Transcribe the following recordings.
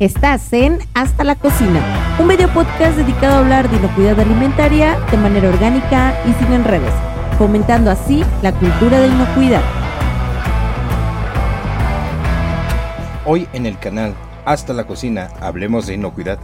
Estás en Hasta la Cocina, un video podcast dedicado a hablar de inocuidad alimentaria de manera orgánica y sin enredos, fomentando así la cultura de inocuidad. Hoy en el canal Hasta la Cocina, hablemos de inocuidad,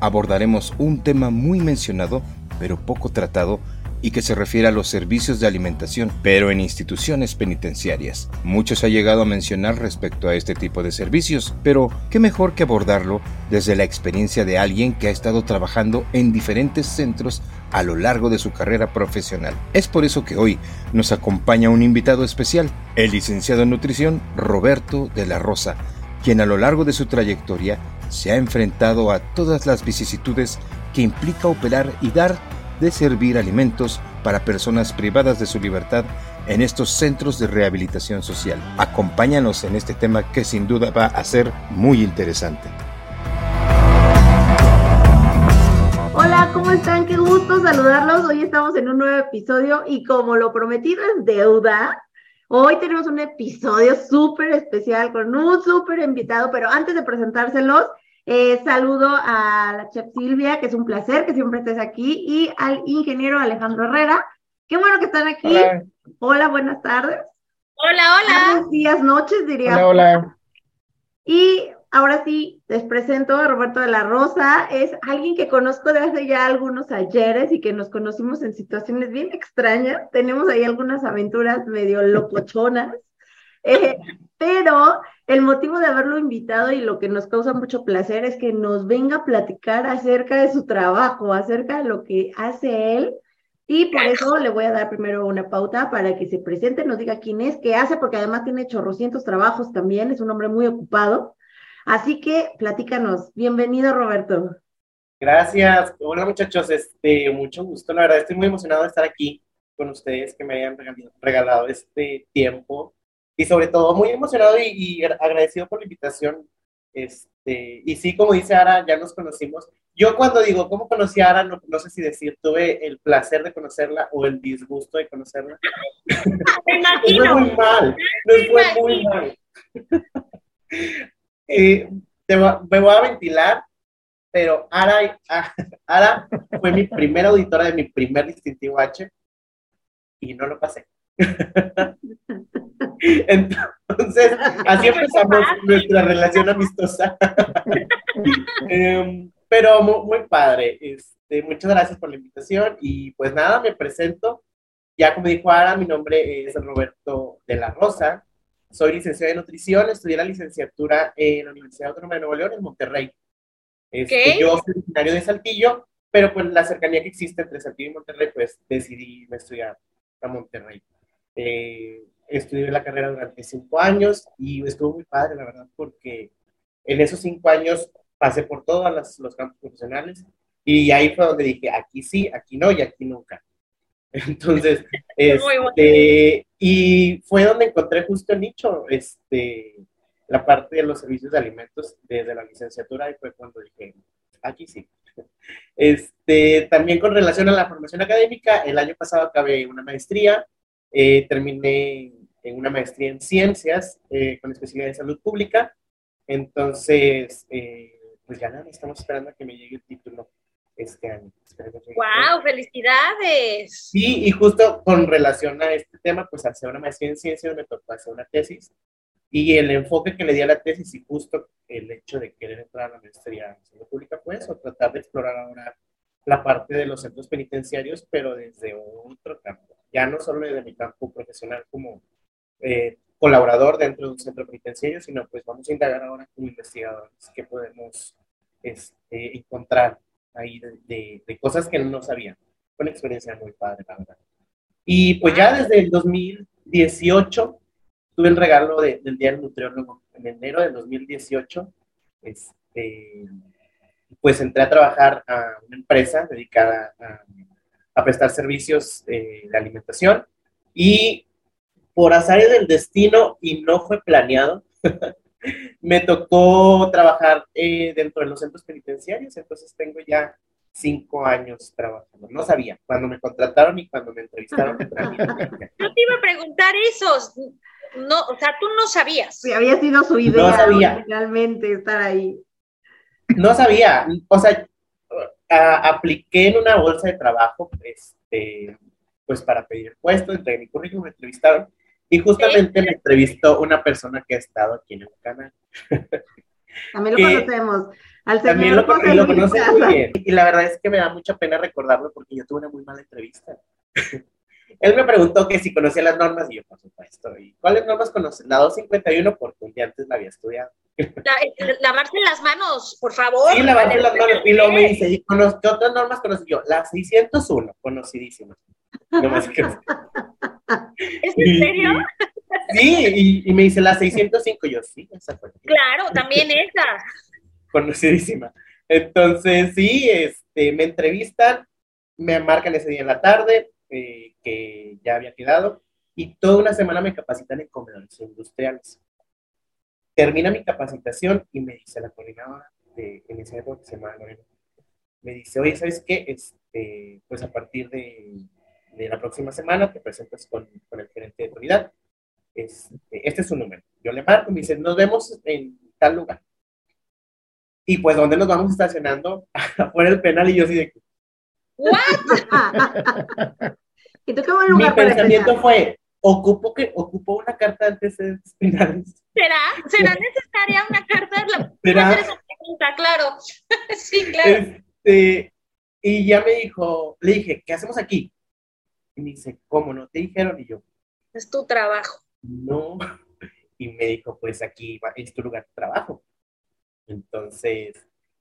abordaremos un tema muy mencionado, pero poco tratado, y que se refiere a los servicios de alimentación, pero en instituciones penitenciarias. Muchos ha llegado a mencionar respecto a este tipo de servicios, pero qué mejor que abordarlo desde la experiencia de alguien que ha estado trabajando en diferentes centros a lo largo de su carrera profesional. Es por eso que hoy nos acompaña un invitado especial, el licenciado en nutrición Roberto de la Rosa, quien a lo largo de su trayectoria se ha enfrentado a todas las vicisitudes que implica operar y dar de servir alimentos para personas privadas de su libertad en estos centros de rehabilitación social. Acompáñanos en este tema que sin duda va a ser muy interesante. Hola, ¿cómo están? Qué gusto saludarlos. Hoy estamos en un nuevo episodio y como lo prometido es deuda, hoy tenemos un episodio súper especial con un súper invitado, pero antes de presentárselos, eh, saludo a la chef Silvia, que es un placer que siempre estés aquí, y al ingeniero Alejandro Herrera. Qué bueno que están aquí. Hola, buenas tardes. Hola, hola. Buenos días, noches, diría. Hola, hola. Y ahora sí, les presento a Roberto de la Rosa. Es alguien que conozco de hace ya algunos ayeres y que nos conocimos en situaciones bien extrañas. Tenemos ahí algunas aventuras medio locochonas. Eh, pero el motivo de haberlo invitado y lo que nos causa mucho placer es que nos venga a platicar acerca de su trabajo, acerca de lo que hace él. Y por eso le voy a dar primero una pauta para que se presente, nos diga quién es, qué hace, porque además tiene chorrocientos trabajos también, es un hombre muy ocupado. Así que platícanos. Bienvenido, Roberto. Gracias. Hola, muchachos. Este, mucho gusto. La verdad, estoy muy emocionado de estar aquí con ustedes, que me hayan regalado este tiempo y sobre todo muy emocionado y, agradecido por la invitación. Este, y sí, como dice Ara, ya nos conocimos. Yo cuando digo cómo conocí a Ara, no, no sé si decir tuve el placer de conocerla o el disgusto de conocerla. Me imagino. fue muy mal, nos fue muy mal. eh, me voy a ventilar, pero Ara, Ara fue mi primera auditora de mi primer distintivo H y no lo pasé. Entonces, así empezamos nuestra relación amistosa. Em, pero muy, padre. Este, muchas gracias por la invitación y pues nada, me presento. Ya como dijo Ara, mi nombre es Roberto de la Rosa. Soy licenciado en nutrición, estudié la licenciatura en la Universidad Autónoma de Nuevo León en Monterrey. Este, Yo soy originario de Saltillo, pero pues la cercanía que existe entre Saltillo y Monterrey, pues decidí estudiar a Monterrey. Eh, estudié la carrera durante cinco años y estuvo muy padre, la verdad, porque en esos cinco años pasé por todos los campos profesionales y ahí fue donde dije, aquí sí, aquí no y aquí nunca. Entonces, este, y fue donde encontré justo el nicho, este, la parte de los servicios de alimentos desde la licenciatura y fue cuando dije, aquí sí. Este, también con relación a la formación académica, el año pasado acabé una maestría, eh, terminé en una maestría en ciencias eh, con especialidad de salud pública. Entonces, eh, pues ya nada, estamos esperando a que me llegue el título este año. ¡Wow! ¡Felicidades! Sí, y justo con relación a este tema, pues hacer una maestría en ciencias me tocó hacer una tesis. Y el enfoque que le di a la tesis y justo el hecho de querer entrar a la maestría en salud pública, pues, o tratar de explorar ahora la parte de los centros penitenciarios, pero desde otro campo. Ya no solo desde mi campo profesional como eh, colaborador dentro de un centro penitenciario, sino pues vamos a indagar ahora como investigadores qué podemos este, encontrar ahí de, de, cosas que no sabían. Fue una experiencia muy padre, la verdad. Y pues ya desde el 2018 tuve el regalo del Día del Nutriólogo en enero del 2018. Este, pues entré a trabajar a una empresa dedicada a, a prestar servicios eh, de alimentación y por azar del destino y no fue planeado, me tocó trabajar eh, dentro de los centros penitenciarios, entonces tengo ya cinco años trabajando. No sabía cuando me contrataron y cuando me entrevistaron. Yo te iba a preguntar eso. No, o sea, tú no sabías. Sí, había sido su idea no sabía. realmente estar ahí. no sabía, o sea, a- apliqué en una bolsa de trabajo, este, pues para pedir el puesto, entregué mi currículum, me entrevistaron y justamente me entrevistó una persona que ha estado aquí en el canal. También lo que- conocemos. Al También señor lo, José lo conoce muy bien. Y la verdad es que me da mucha pena recordarlo porque yo tuve una muy mala entrevista. Él me preguntó que si conocía las normas y yo, por supuesto. ¿Y cuáles normas conoces? La 251 porque un día antes la había estudiado. La- lavarse las manos, por favor. Sí, lavarme las manos. Y luego me dice, ¿y cono- ¿qué otras normas conocí yo? La 601, conocidísima. No más que... ¿Es en serio? Sí, y, y me dice la 605. Yo, sí, esa fue. Claro, también esa. conocidísima. Entonces, sí, este, me entrevistan, me marcan ese día en la tarde, eh, que ya había quedado, y toda una semana me capacitan en comedores industriales. Termina mi capacitación y me dice la coordinadora de, en ese época que se llama Lorena, me dice, oye, ¿sabes qué? Este, pues a partir de, de la próxima semana te presentas con, con el gerente de unidad. Este, este es su número. Yo le marco y me dice, nos vemos en tal lugar. Y pues, ¿dónde nos vamos estacionando? Afuera del penal y yo así de... y tú qué buen Mi para pensamiento empezar. fue, ocupo que ocupo una carta de antecedentes penales. ¿Será? ¿Será necesaria una carta? La, ¿Será? esa pregunta, claro. sí, claro. Este, y ya me dijo, le dije, ¿qué hacemos aquí? Y me dice, ¿cómo no te dijeron? Y yo, Es tu trabajo. no. Y me dijo, pues aquí es tu lugar de trabajo. Entonces,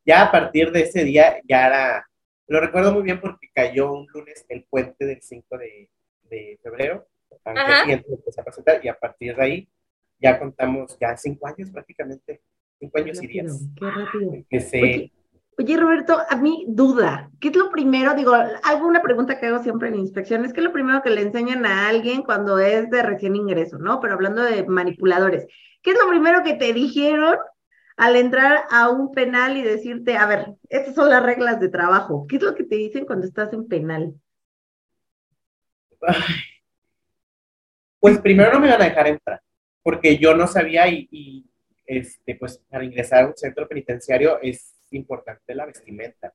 ya a partir de ese día, ya era, lo recuerdo muy bien porque cayó un lunes el puente del 5 de, de febrero, siguiente me empecé a presentar y a partir de ahí ya contamos ya cinco años prácticamente, cinco años y días. Qué rápido. Empecé, Oye, oye, Roberto, a mí duda. ¿Qué es lo primero? Digo, alguna pregunta que hago siempre en inspecciones, ¿qué es lo primero que le enseñan a alguien cuando es de recién ingreso, ¿no? Pero hablando de manipuladores, ¿qué es lo primero que te dijeron al entrar a un penal y decirte, a ver, estas son las reglas de trabajo? ¿Qué es lo que te dicen cuando estás en penal? Ay. Pues primero no me iban a dejar entrar, porque yo no sabía y, y, este, pues para ingresar a un centro penitenciario es importante la vestimenta.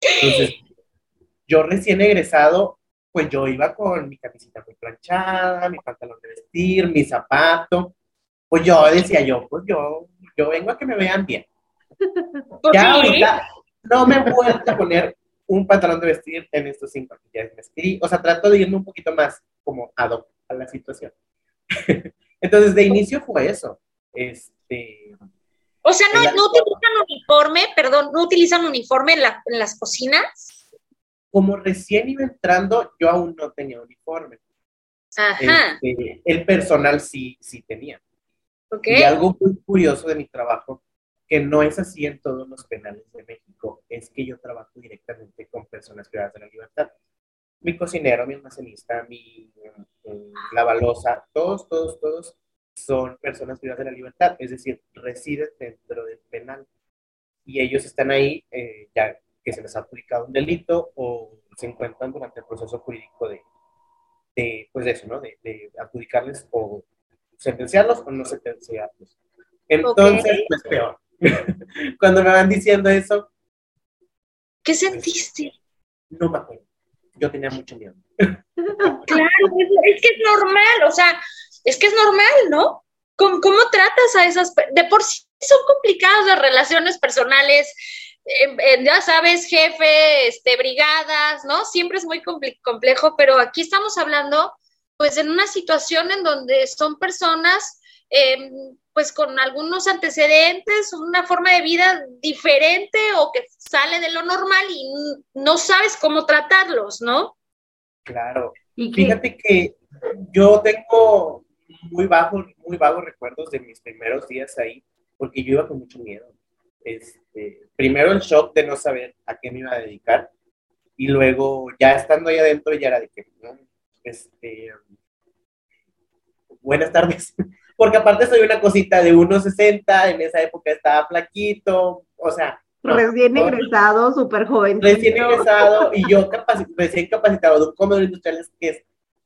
Entonces, yo recién egresado, pues yo iba con mi camiseta muy planchada, mi pantalón de vestir, mi zapato. Pues yo decía yo, pues yo, yo vengo a que me vean bien. Ya sí, ahorita no me he vuelto a poner un pantalón de vestir en estos cinco vestí. O sea, trato de irme un poquito más como ad hoc a la situación. Entonces, de inicio fue eso. Este, O sea, no, utilizan uniforme, perdón, no utilizan uniforme en, la- en las cocinas. como recién iba entrando, yo aún no tenía uniforme. Ajá, Este, el personal sí, sí tenía. ok. Y algo muy curioso de mi trabajo, que no es así en todos los penales de México, es que yo trabajo directamente con personas privadas de la libertad. Mi cocinero, mi almacenista, mi eh, lavalosa, todos, todos, todos son personas privadas de la libertad, es decir, residen dentro del penal. Y ellos están ahí eh, ya que se les ha adjudicado un delito o se encuentran durante el proceso jurídico de, de pues de eso, ¿no? De, de adjudicarles o sentenciarlos o no sentenciarlos. Entonces, Ok. pues peor. Cuando me van diciendo eso, ¿Qué sentiste? no me acuerdo. Yo tenía mucho miedo. Claro, es, que es normal, o sea, es que es normal, ¿no? ¿Cómo, cómo tratas a esas? De por sí son complicadas las relaciones personales, eh, ya sabes, jefe, este, brigadas, ¿no? Siempre es muy complejo, pero aquí estamos hablando, pues, en una situación en donde son personas, eh, pues, con algunos antecedentes, una forma de vida diferente o que sale de lo normal y no sabes cómo tratarlos, ¿no? Claro. Y Fíjate que yo tengo muy bajos, muy vagos recuerdos de mis primeros días ahí, porque yo iba con mucho miedo. Este, primero el shock de no saber a qué me iba a dedicar, y luego ya estando ahí adentro ya era de que, ¿no? este, buenas tardes, porque aparte soy una cosita de 1,60, en esa época estaba flaquito, o sea, no, recién no, egresado, súper joven. recién egresado y yo capaci- recién capacitado de un comedor industrial es que es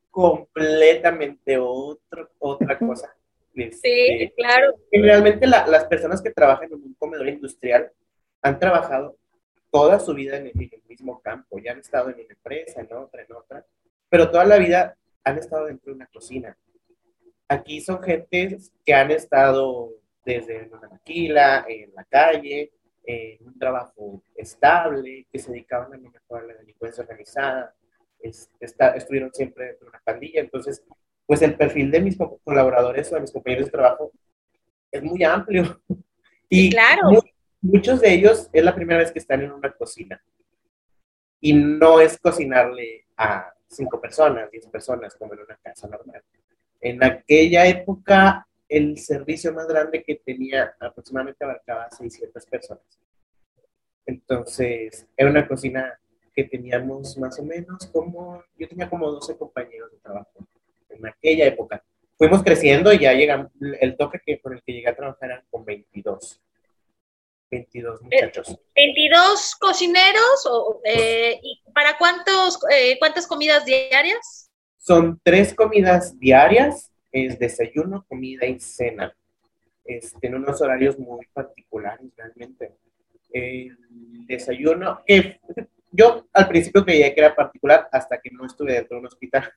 completamente otro, otra cosa. Sí, Este, claro. Generalmente la- las personas que trabajan en un comedor industrial han trabajado toda su vida en el, mismo campo, ya han estado en una empresa, en otra, en otra, pero toda la vida han estado dentro de una cocina. Aquí son gente que han estado desde una maquila, en la calle, en un trabajo estable, que se dedicaban a lo mejor a la delincuencia organizada, estuvieron siempre dentro de una pandilla. Entonces, pues el perfil de mis colaboradores o de mis compañeros de trabajo es muy amplio. Y claro. muchos de ellos es la primera vez que están en una cocina. Y no es cocinarle a cinco personas, diez personas, como en una casa normal. En aquella época, el servicio más grande que tenía aproximadamente abarcaba 600 personas. Entonces, era una cocina que teníamos más o menos como, yo tenía como 12 compañeros de trabajo en aquella época. Fuimos creciendo y ya llegamos, el toque que, por el que llegué a trabajar era con 22. 22 muchachos. ¿22 cocineros? O, eh, ¿Y para cuántos, eh, cuántas comidas diarias? Son tres comidas diarias, es desayuno, comida y cena. Este, en unos horarios muy particulares realmente. El desayuno, que yo al principio creía que era particular hasta que no estuve dentro de un hospital,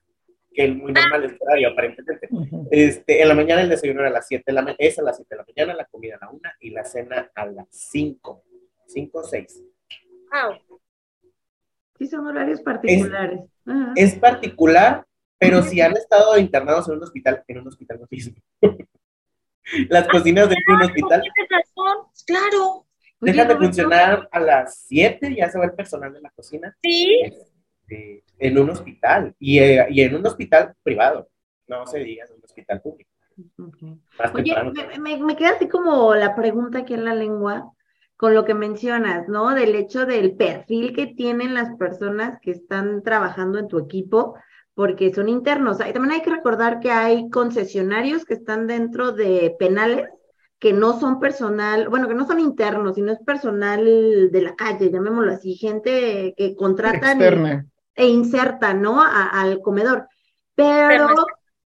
que es muy normal el horario aparentemente. Este, en la mañana el desayuno era a las 7 de la mañana, es a las 7 de la mañana, la comida a la 1 y la cena a las 5, 5 o 6. Wow. Sí, son horarios particulares. Es, particular, pero si han estado internados en un hospital, en un hospital no Las cocinas de un hospital. Claro. Dejan de funcionar a las 7, ya se va el personal de la cocina. Sí. Este, en un hospital y, eh, y, en un hospital privado, no se diga en un hospital público. Oye, me, me, queda así como la pregunta aquí en la lengua con lo que mencionas, ¿no? Del hecho del perfil que tienen las personas que están trabajando en tu equipo, porque son internos. Y también hay que recordar que hay concesionarios que están dentro de penales que no son personal, bueno, que no son internos, sino es personal de la calle, llamémoslo así, gente que contratan e, insertan, ¿no? al comedor. Pero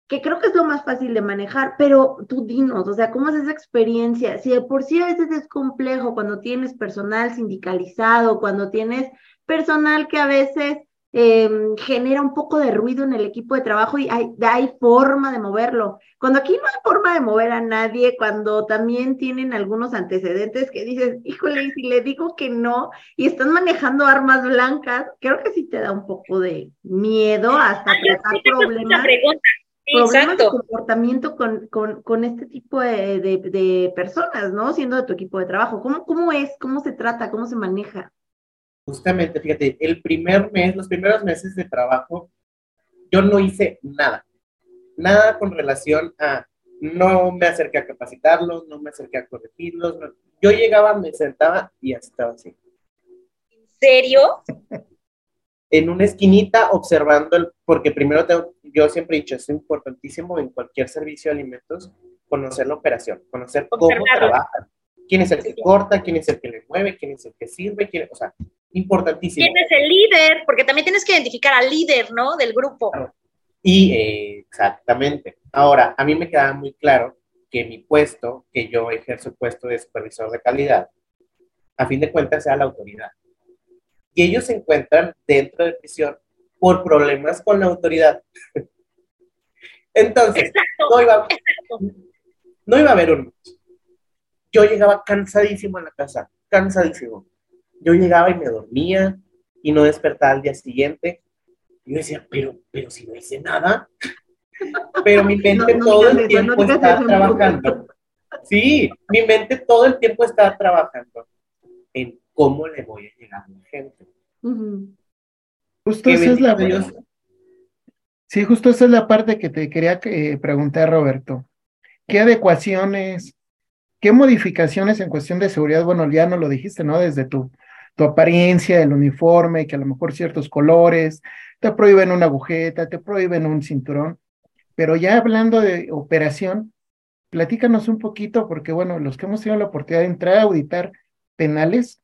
que creo que es lo más fácil de manejar, pero tú dinos, o sea, ¿cómo es esa experiencia? Si de por sí a veces es complejo cuando tienes personal sindicalizado, cuando tienes personal que a veces Em, genera un poco de ruido en el equipo de trabajo y hay, hay forma de moverlo. Cuando aquí no hay forma de mover a nadie, cuando también tienen algunos antecedentes que dices, híjole, y si le digo que no, y están manejando armas blancas, creo que sí te da un poco de miedo hasta tratar problemas. Problemas de comportamiento con, con, con este tipo de, de, de, personas, ¿no? Siendo de tu equipo de trabajo. ¿Cómo, ¿Cómo es? ¿Cómo se trata? ¿Cómo se maneja? Justamente, fíjate, el primer mes, los primeros meses de trabajo, yo no hice nada. Nada con relación a, no me acerqué a capacitarlos, no me acerqué a corregirlos. Yo llegaba, me sentaba y estaba así. ¿En serio? En una esquinita observando, el, porque primero tengo, yo siempre he dicho, es importantísimo en cualquier servicio de alimentos conocer la operación, conocer cómo trabajan quién es el que corta, quién es el que le mueve, quién es el que sirve, quién, o sea, importantísimo. ¿Quién es el líder? Porque también tienes que identificar al líder, ¿no? Del grupo. Y eh, exactamente. Ahora, a mí me queda muy claro que mi puesto, que yo ejerzo el puesto de supervisor de calidad, a fin de cuentas sea la autoridad. Y ellos se encuentran dentro de prisión por problemas con la autoridad. Entonces, no, iba, no iba a haber un yo llegaba cansadísimo a la casa, cansadísimo. Yo llegaba y me dormía y no despertaba al día siguiente. Y yo decía, pero, pero si no hice nada. Pero mi mente todo el tiempo estaba trabajando. Sí, mi mente todo el tiempo estaba trabajando en cómo le voy a llegar a la gente. Justo esa es la Sí, justo esa es la parte que te quería eh, preguntar, Roberto. ¿Qué adecuaciones ¿Qué modificaciones en cuestión de seguridad? Bueno, ya no lo dijiste, ¿no? Desde tu, tu apariencia, el uniforme, que a lo mejor ciertos colores, te prohíben una agujeta, te prohíben un cinturón, pero ya hablando de operación, platícanos un poquito, porque bueno, los que hemos tenido la oportunidad de entrar a auditar penales.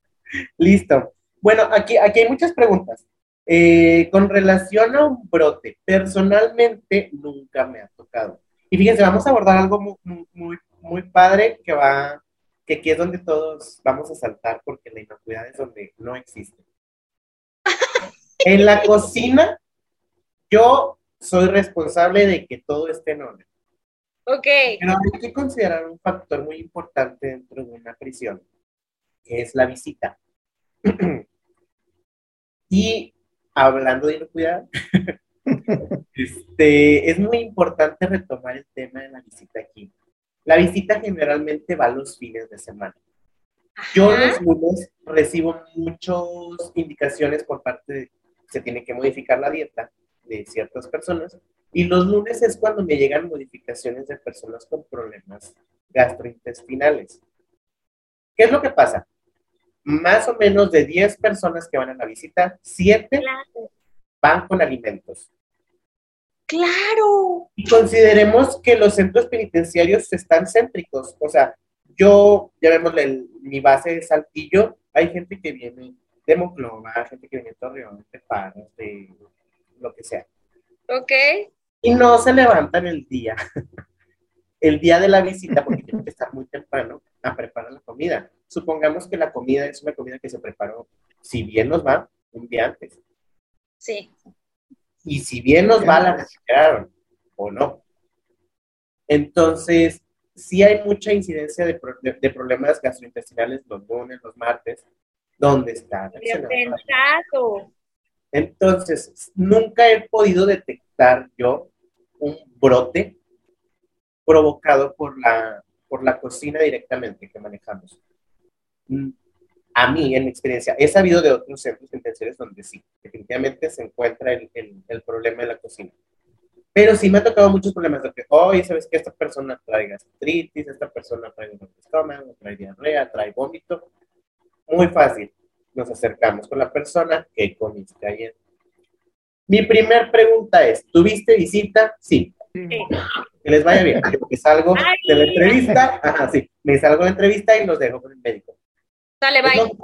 Listo. Bueno, aquí, aquí hay muchas preguntas. Eh, con relación a un brote, personalmente nunca me ha tocado. Y fíjense, vamos a abordar algo muy, muy, muy padre que va que aquí es donde todos vamos a saltar porque la inocuidad es donde no existe. en la cocina, yo soy responsable de que todo esté en orden. Ok. Pero hay que considerar un factor muy importante dentro de una prisión, que es la visita. y hablando de inocuidad, este, es muy importante retomar el tema de la visita aquí. La visita generalmente va los fines de semana. Yo los lunes recibo muchas indicaciones por parte de se tiene que modificar la dieta de ciertas personas y los lunes es cuando me llegan modificaciones de personas con problemas gastrointestinales. ¿Qué es lo que pasa? Más o menos de 10 personas que van a la visita, 7 van con alimentos. Claro. Y consideremos que los centros penitenciarios están céntricos. O sea, yo, ya vemos mi base de Saltillo, hay gente que viene de Monclova, gente que viene de Torreón, de Paros, de lo que sea. Ok. Y no se levantan el día, el día de la visita, porque tienen que estar muy temprano a preparar la comida. Supongamos que la comida es una comida que se preparó, si bien nos va, un día antes. Sí. Y si bien nos va, la reciclaron o no. Entonces, sí hay mucha incidencia de, de, problemas gastrointestinales los lunes, los martes, donde está. Entonces, nunca he podido detectar yo un brote provocado por la, por la cocina directamente que manejamos. A mí, en mi experiencia, he sabido de otros centros penitenciarios donde sí, definitivamente se encuentra el, el, problema de la cocina. Pero sí me ha tocado muchos problemas de que, oye, ¿sabes que Esta persona trae gastritis, esta persona trae un estómago, trae diarrea, trae vómito. Muy fácil. Nos acercamos con la persona que comiste ayer. Mi primer pregunta es, ¿tuviste visita? Sí. Que les vaya bien. me salgo de la entrevista, ajá, sí, me salgo de la entrevista y los dejo con el médico. Bye.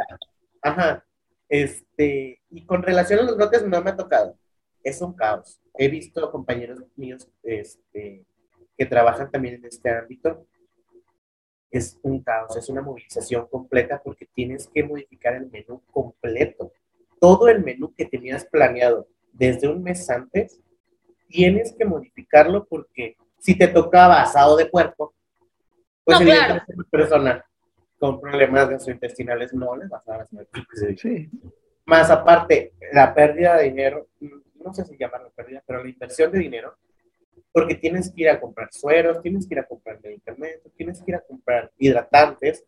Ajá. Este, y con relación a los brotes no me ha tocado. Es un caos. He visto compañeros míos este, que trabajan también en este ámbito. Es un caos, es una movilización completa porque tienes que modificar el menú completo. Todo el menú que tenías planeado desde un mes antes, tienes que modificarlo porque si te tocaba asado de cuerpo, pues no, claro. persona con problemas gastrointestinales no les vas a dar sí. Más aparte, la pérdida de dinero, no sé si llamarlo pérdida, pero la inversión de dinero, porque tienes que ir a comprar sueros, tienes que ir a comprar medicamentos, tienes que ir a comprar hidratantes.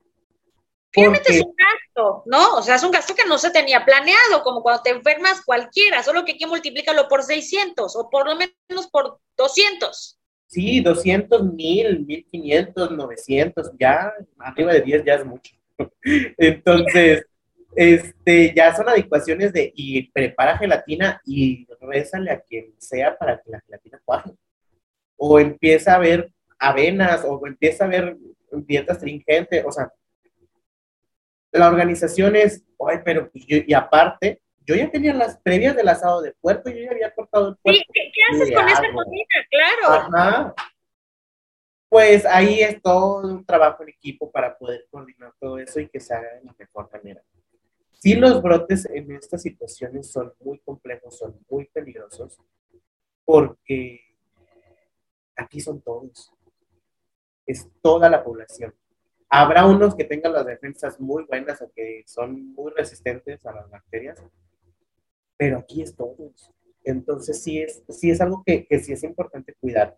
Finalmente es un gasto, ¿no? O sea, es un gasto que no se tenía planeado, como cuando te enfermas cualquiera, solo que hay que multiplícalo por 600 o por lo menos por 200. Sí, 200 mil, 1500, 900, ya arriba de 10 ya es mucho. Entonces, este, ya son adecuaciones de, y prepara gelatina y rézale a quien sea para que la gelatina cuaje. O empieza a ver avenas, o empieza a ver dieta astringente, o sea, la organización es, ay, pero y aparte, yo ya tenía las previas del asado de puerco, yo ya había cortado el puerco. ¿qué, haces con esa comida? Claro. Ajá. Pues ahí es todo un trabajo en equipo para poder coordinar todo eso y que se haga de la mejor manera. Sí, los brotes en estas situaciones son muy complejos, son muy peligrosos, porque aquí son todos. Es toda la población. Habrá unos que tengan las defensas muy buenas o que son muy resistentes a las bacterias, pero aquí es todos. Entonces sí es, sí es algo que, que sí es importante cuidar.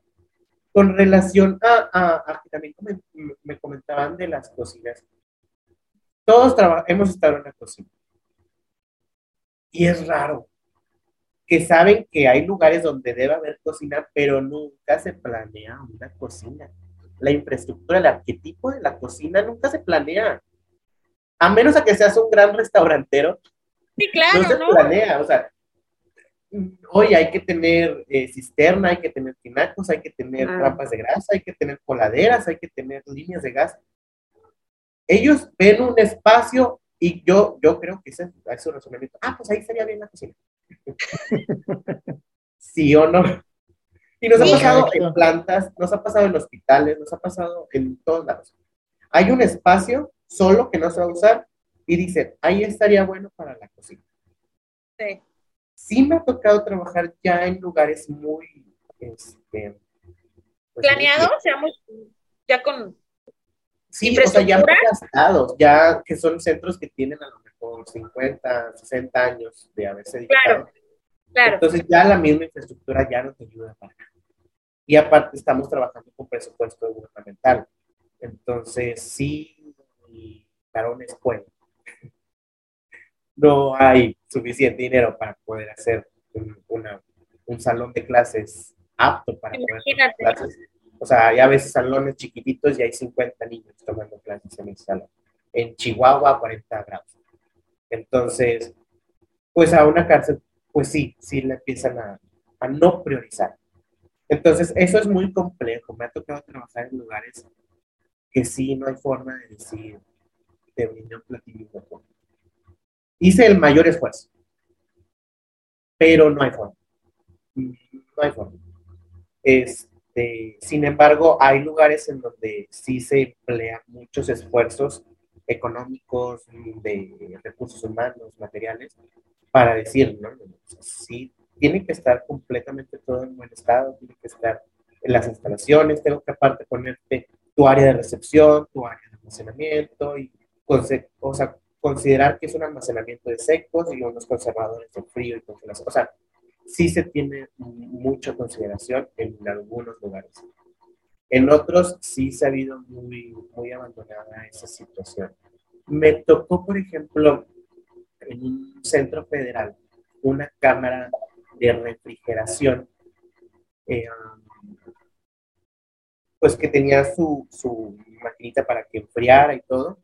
Con relación a, a, también me, comentaban de las cocinas. Todos hemos estado en la cocina. Y es raro que saben que hay lugares donde debe haber cocina, pero nunca se planea una cocina. La infraestructura, el arquetipo de la cocina nunca se planea. A menos a que seas un gran restaurantero, Sí, claro, no se planea, o sea, hoy hay que tener eh, cisterna, hay que tener tinacos, hay que tener trampas de grasa, hay que tener coladeras, hay que tener líneas de gas. Ellos ven un espacio y yo, yo creo que ese es su razonamiento. Ah, pues ahí sería bien la cocina. sí o no. Y nos ha pasado en plantas, nos ha pasado en hospitales, nos ha pasado en todos lados. Hay un espacio solo que no se va a usar y dicen, ahí estaría bueno para la cocina. Sí. Sí me ha tocado trabajar ya en lugares muy... Este, pues, ¿Planeado? muy- O sea, muy- ya con... Sí, o sea, ya muy gastados, ya que son centros que tienen a lo mejor 50, 60 años de haberse editado. Claro. Claro. Entonces ya la misma infraestructura ya no te ayuda para nada. Y aparte estamos trabajando con presupuesto gubernamental. Entonces sí, y varones pueden. No hay suficiente dinero para poder hacer un, una- un salón de clases apto para poder Imagínate. clases. O sea, hay a veces salones chiquititos y hay 50 niños tomando clases en el salón. En Chihuahua, a 40 grados. Entonces, pues a una cárcel, pues sí, sí le empiezan a, a no priorizar. Entonces, eso es muy complejo. Me ha tocado trabajar en lugares que sí no hay forma de decir, te brindé un platillo. Hice el mayor esfuerzo, pero no hay forma. No hay forma. Este, sin embargo, hay lugares en donde sí se emplean muchos esfuerzos económicos, de recursos humanos, materiales, para decir, no, sí, tiene que estar completamente todo en buen estado, tiene que estar en las instalaciones, tengo que aparte ponerte tu área de recepción, tu área de almacenamiento, y o sea, considerar que es un almacenamiento de secos y unos conservadores de frío y congelación. O sea, sí se tiene mucha consideración en algunos lugares. En otros sí se ha habido muy, muy abandonada esa situación. Me tocó, por ejemplo, en un centro federal, una cámara de refrigeración, eh, pues que tenía su, su maquinita para que enfriara y todo,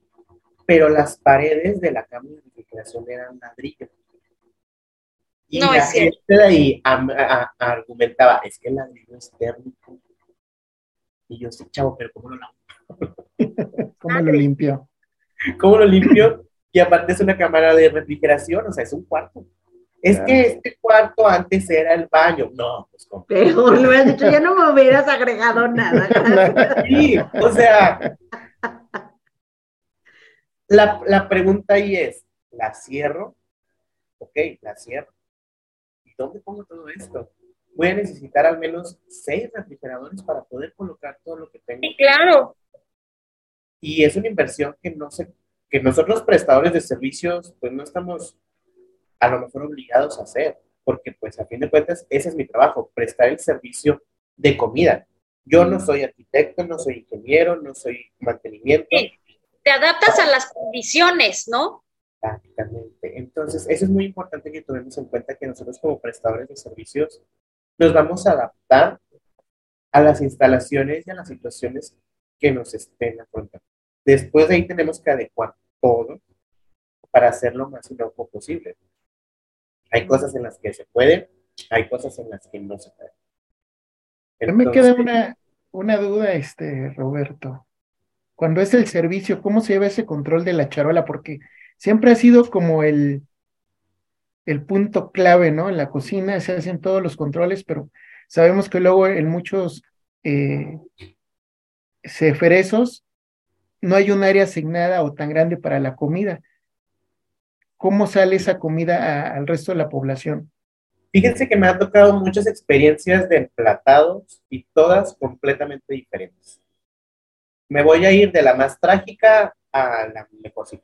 pero las paredes de la cámara de refrigeración eran ladrillo. Y No, la es cierto. gente de ahí am- a- a- argumentaba, es que el ladrillo es térmico. Y yo, sí, chavo, pero ¿cómo lo lavo? ¿Cómo lo limpio? ¿Cómo lo limpio? Y aparte es una cámara de refrigeración, o sea, es un cuarto. Es Claro. que este cuarto antes era el baño. No, pues ¿cómo? Pero le hubieras dicho, ya no me hubieras agregado nada. Sí, o sea, la, la pregunta ahí es, ¿la cierro? Ok, la cierro. ¿Y dónde pongo todo esto? Voy a necesitar al menos seis refrigeradores para poder colocar todo lo que tengo. Sí, claro. Y es una inversión que no se, que nosotros prestadores de servicios, pues no estamos a lo mejor obligados a hacer, porque pues a fin de cuentas ese es mi trabajo, prestar el servicio de comida. Yo no soy arquitecto, no soy ingeniero, no soy mantenimiento, Sí. Te adaptas a las condiciones, ¿no? prácticamente. Entonces, eso es muy importante que tomemos en cuenta que nosotros como prestadores de servicios nos vamos a adaptar a las instalaciones y a las situaciones que nos estén afrontando. Después de ahí tenemos que adecuar todo para hacer lo más inocuo posible. Hay cosas en las que se puede, hay cosas en las que no se puede. Mí me queda Entonces, una, una duda, este, Roberto. Cuando es el servicio, ¿cómo se lleva ese control de la charola? Porque siempre ha sido como el, el punto clave, ¿no? En la cocina se hacen todos los controles, pero sabemos que luego en muchos eh, ceferezos no hay un área asignada o tan grande para la comida. ¿Cómo sale esa comida al resto de la población? Fíjense que me han tocado muchas experiencias de emplatados y todas completamente diferentes. Me voy a ir de la más trágica a la mejorcita.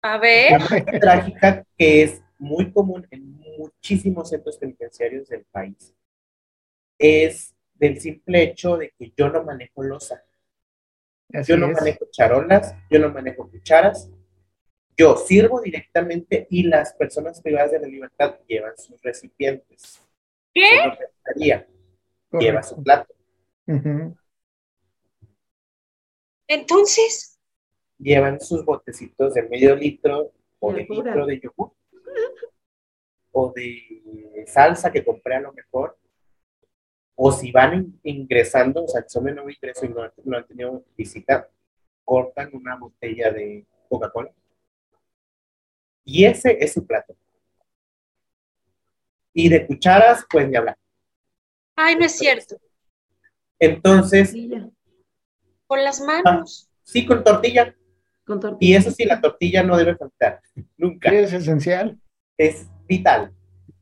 A ver, La más trágica que es muy común en muchísimos centros penitenciarios del país es del simple hecho de que yo no manejo losa, Así yo no es. manejo charolas, yo no manejo cucharas, yo sirvo directamente y las personas privadas de la libertad llevan sus recipientes. ¿qué? Lleva su plato. Entonces, llevan sus botecitos de medio litro o de litro de yogur o de salsa que compré a lo mejor. O si van in- ingresando, o sea, son de nuevo ingreso y no, no han tenido visita, cortan una botella de Coca-Cola. Y ese es su plato. Y de cucharas, pues ni hablar. ay, no es cierto. Entonces. Con las manos. Sí, con tortilla. Con tortilla. Y eso sí, la tortilla no debe faltar, nunca. Es esencial. Es vital.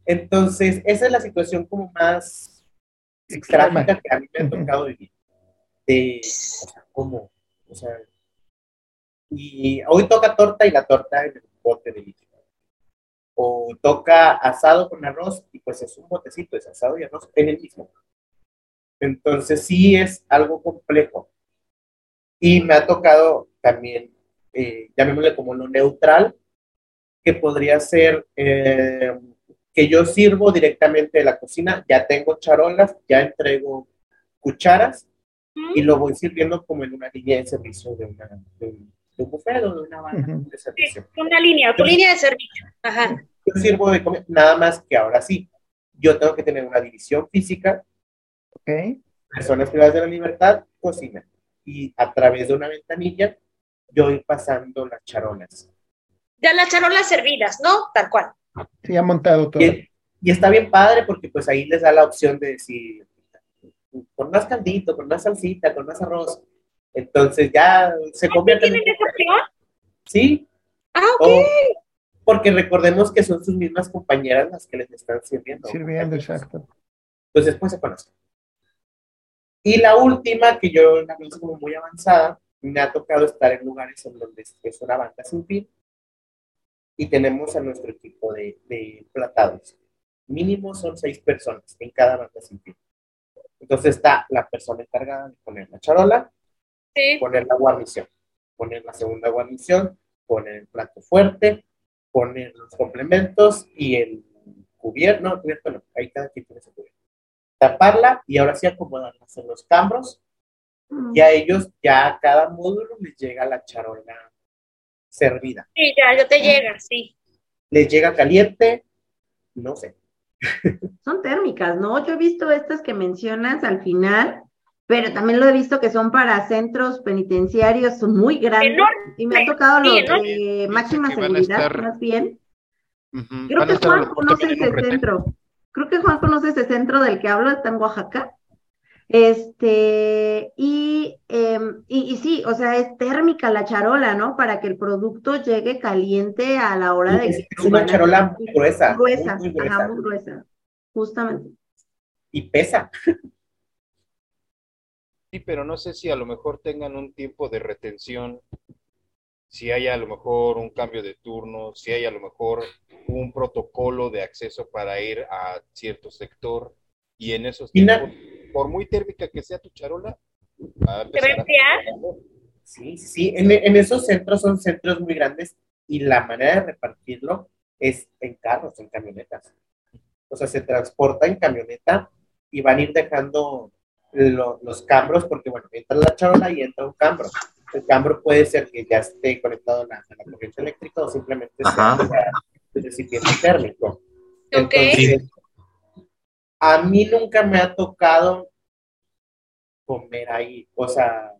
Entonces, esa es la situación como más trágica que a mí me ha tocado vivir. De, o sea, ¿cómo? O sea, y hoy toca torta y la torta en el bote de litro. O toca asado con arroz y pues es un botecito, es asado y arroz en el mismo. Entonces sí es algo complejo. Y me ha tocado también, eh, llamémosle como lo neutral, que podría ser eh, que yo sirvo directamente de la cocina, ya tengo charolas, ya entrego cucharas y lo voy sirviendo como en una línea de servicio de, una, de, un, buffet o de una banda de servicio. Sí, una línea, tu línea de servicio. Ajá. Yo sirvo de comer, nada más que ahora sí, yo tengo que tener una división física. Ok. Personas privadas de la libertad, cocina. Y a través de una ventanilla, yo voy pasando las charolas. Ya las charolas servidas, ¿no? Tal cual. Sí, ha montado todo. Y, y, está bien padre porque pues ahí les da la opción de decir, con más caldito, con más salsita, con más arroz. Entonces ya se convierte en... esa opción? Sí. Ah, ok. O, porque recordemos que son sus mismas compañeras las que les están sirviendo. Sirviendo, exacto. Entonces, pues se conocen. Y la última, que yo la como muy avanzada, me ha tocado estar en lugares en donde es una banda sin fin y tenemos a nuestro equipo de, de platados. Mínimo son seis personas en cada banda sin fin. Entonces está la persona encargada de poner la charola, sí. poner la guarnición, poner la segunda guarnición, poner el plato fuerte, poner los complementos y el cubierto, no, cubierto no, ahí cada quien tiene su cubierto. Taparla y ahora sí acomodarlas en los cambros y a ellos ya a cada módulo les llega la charola servida. Sí, ya, ya te llega, sí. Les llega caliente, no sé. Son térmicas, ¿no? Yo he visto estas que mencionas al final, pero también lo he visto que son para centros penitenciarios muy grandes. Enorme. Y me ha tocado los de máxima seguridad, estar... más bien. Uh -huh. Creo que Juan conoce ese centro. Creo que Juan conoce ese centro del que hablo, está en Oaxaca. Este, y, eh, y, y, sí, o sea, es térmica la charola, ¿no? Para que el producto llegue caliente a la hora de... Es, es una charola muy gruesa. Gruesa, muy, muy gruesa. Ajá, muy gruesa, justamente. Y pesa. Sí, pero no sé si a lo mejor tengan un tiempo de retención, si hay a lo mejor un cambio de turno, si hay a lo mejor un protocolo de acceso para ir a cierto sector y en esos tiempos, por muy térmica que sea tu charola, va a empezar ¿Se va a... Sí, sí, en, en, esos centros son centros muy grandes y la manera de repartirlo es en carros, en camionetas. O sea, se transporta en camioneta y van a ir dejando lo, los cambros porque, bueno, entra la charola y entra un cambro. El cambro puede ser que ya esté conectado a la, a la corriente eléctrica o simplemente sea el recipiente térmico. Okay. Entonces, a mí nunca me ha tocado comer ahí, o sea,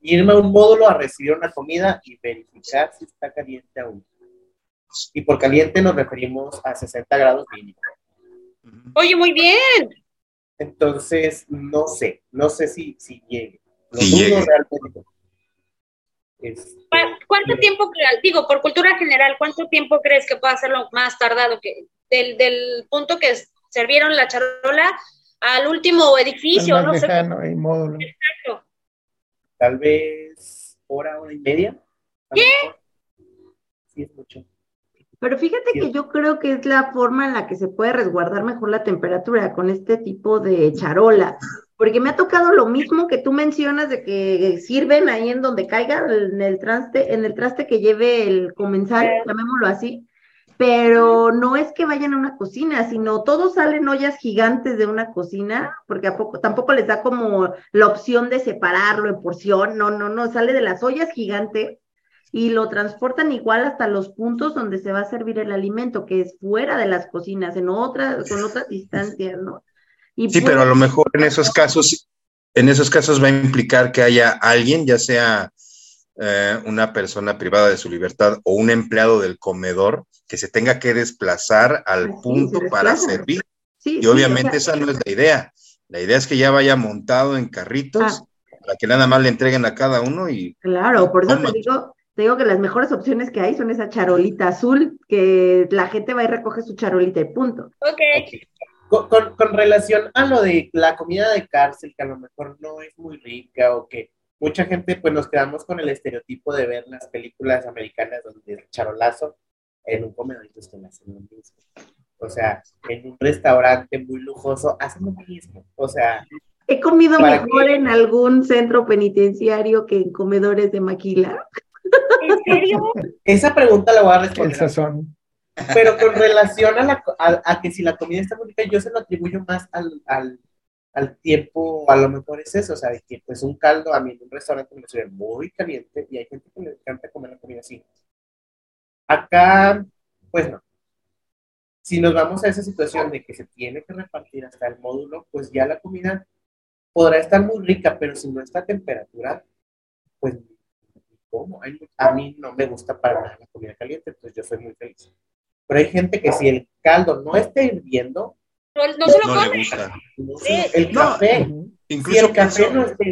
irme a un módulo a recibir una comida y verificar si está caliente aún. Y por caliente nos referimos a 60 grados mínimo. Oye, muy bien. Entonces, no sé, no sé si, si llegue. Lo Si dudo llegue. realmente. Este, ¿Cuánto tiempo, digo, por cultura general, cuánto tiempo crees que puede hacerlo más tardado que del, del punto que servieron la charola al último edificio, más no lejano, módulo. Exacto. Tal vez hora, hora y media. mejor. Sí, es mucho. Pero fíjate que yo creo que es la forma en la que se puede resguardar mejor la temperatura con este tipo de charola. Porque me ha tocado lo mismo que tú mencionas de que sirven ahí en donde caiga, en el traste, en el traste que lleve el comensal, llamémoslo así. Pero no es que vayan a una cocina, sino todos salen ollas gigantes de una cocina, porque a poco, tampoco les da como la opción de separarlo en porción, no, no, no, sale de las ollas gigantes y lo transportan igual hasta los puntos donde se va a servir el alimento, que es fuera de las cocinas, en otras, con otras distancias, ¿no? Y Sí, pues, pero a lo mejor en esos casos, en esos casos va a implicar que haya alguien, ya sea eh, una persona privada de su libertad o un empleado del comedor, que se tenga que desplazar al Pues sí, punto para servir. sí, Y sí, obviamente o sea, esa no es la idea. La idea es que ya vaya montado en carritos Ah, Para que nada más le entreguen a cada uno y. Claro, por eso te digo, te digo que las mejores opciones que hay son esa charolita azul, que la gente va y recoge su charolita y punto. Ok. Con, con, relación a lo de la comida de cárcel, que a lo mejor no es muy rica o que mucha gente pues nos quedamos con el estereotipo de ver las películas americanas donde el charolazo en un comedorito están haciendo lo mismo. O sea, en un restaurante muy lujoso hacen lo mismo. O sea... He comido mejor en algún centro penitenciario que en comedores de maquila. ¿En serio? Esa pregunta la voy a responder. Esas son. Pero con relación a, la, a, que si la comida está muy rica, yo se lo atribuyo más al, al, al, tiempo, a lo mejor es eso, o sea, de que pues un caldo a mí en un restaurante me sirve muy caliente y hay gente que le encanta comer la comida así. Acá, pues no. Si nos vamos a esa situación de que se tiene que repartir hasta el módulo, pues ya la comida podrá estar muy rica, pero si no está a temperatura, pues ¿cómo? A mí no me gusta para nada la comida caliente, entonces yo soy muy feliz. Pero hay gente que si el caldo no está hirviendo, no, no se lo no come. le gusta. el café, Incluso si el café pienso- no está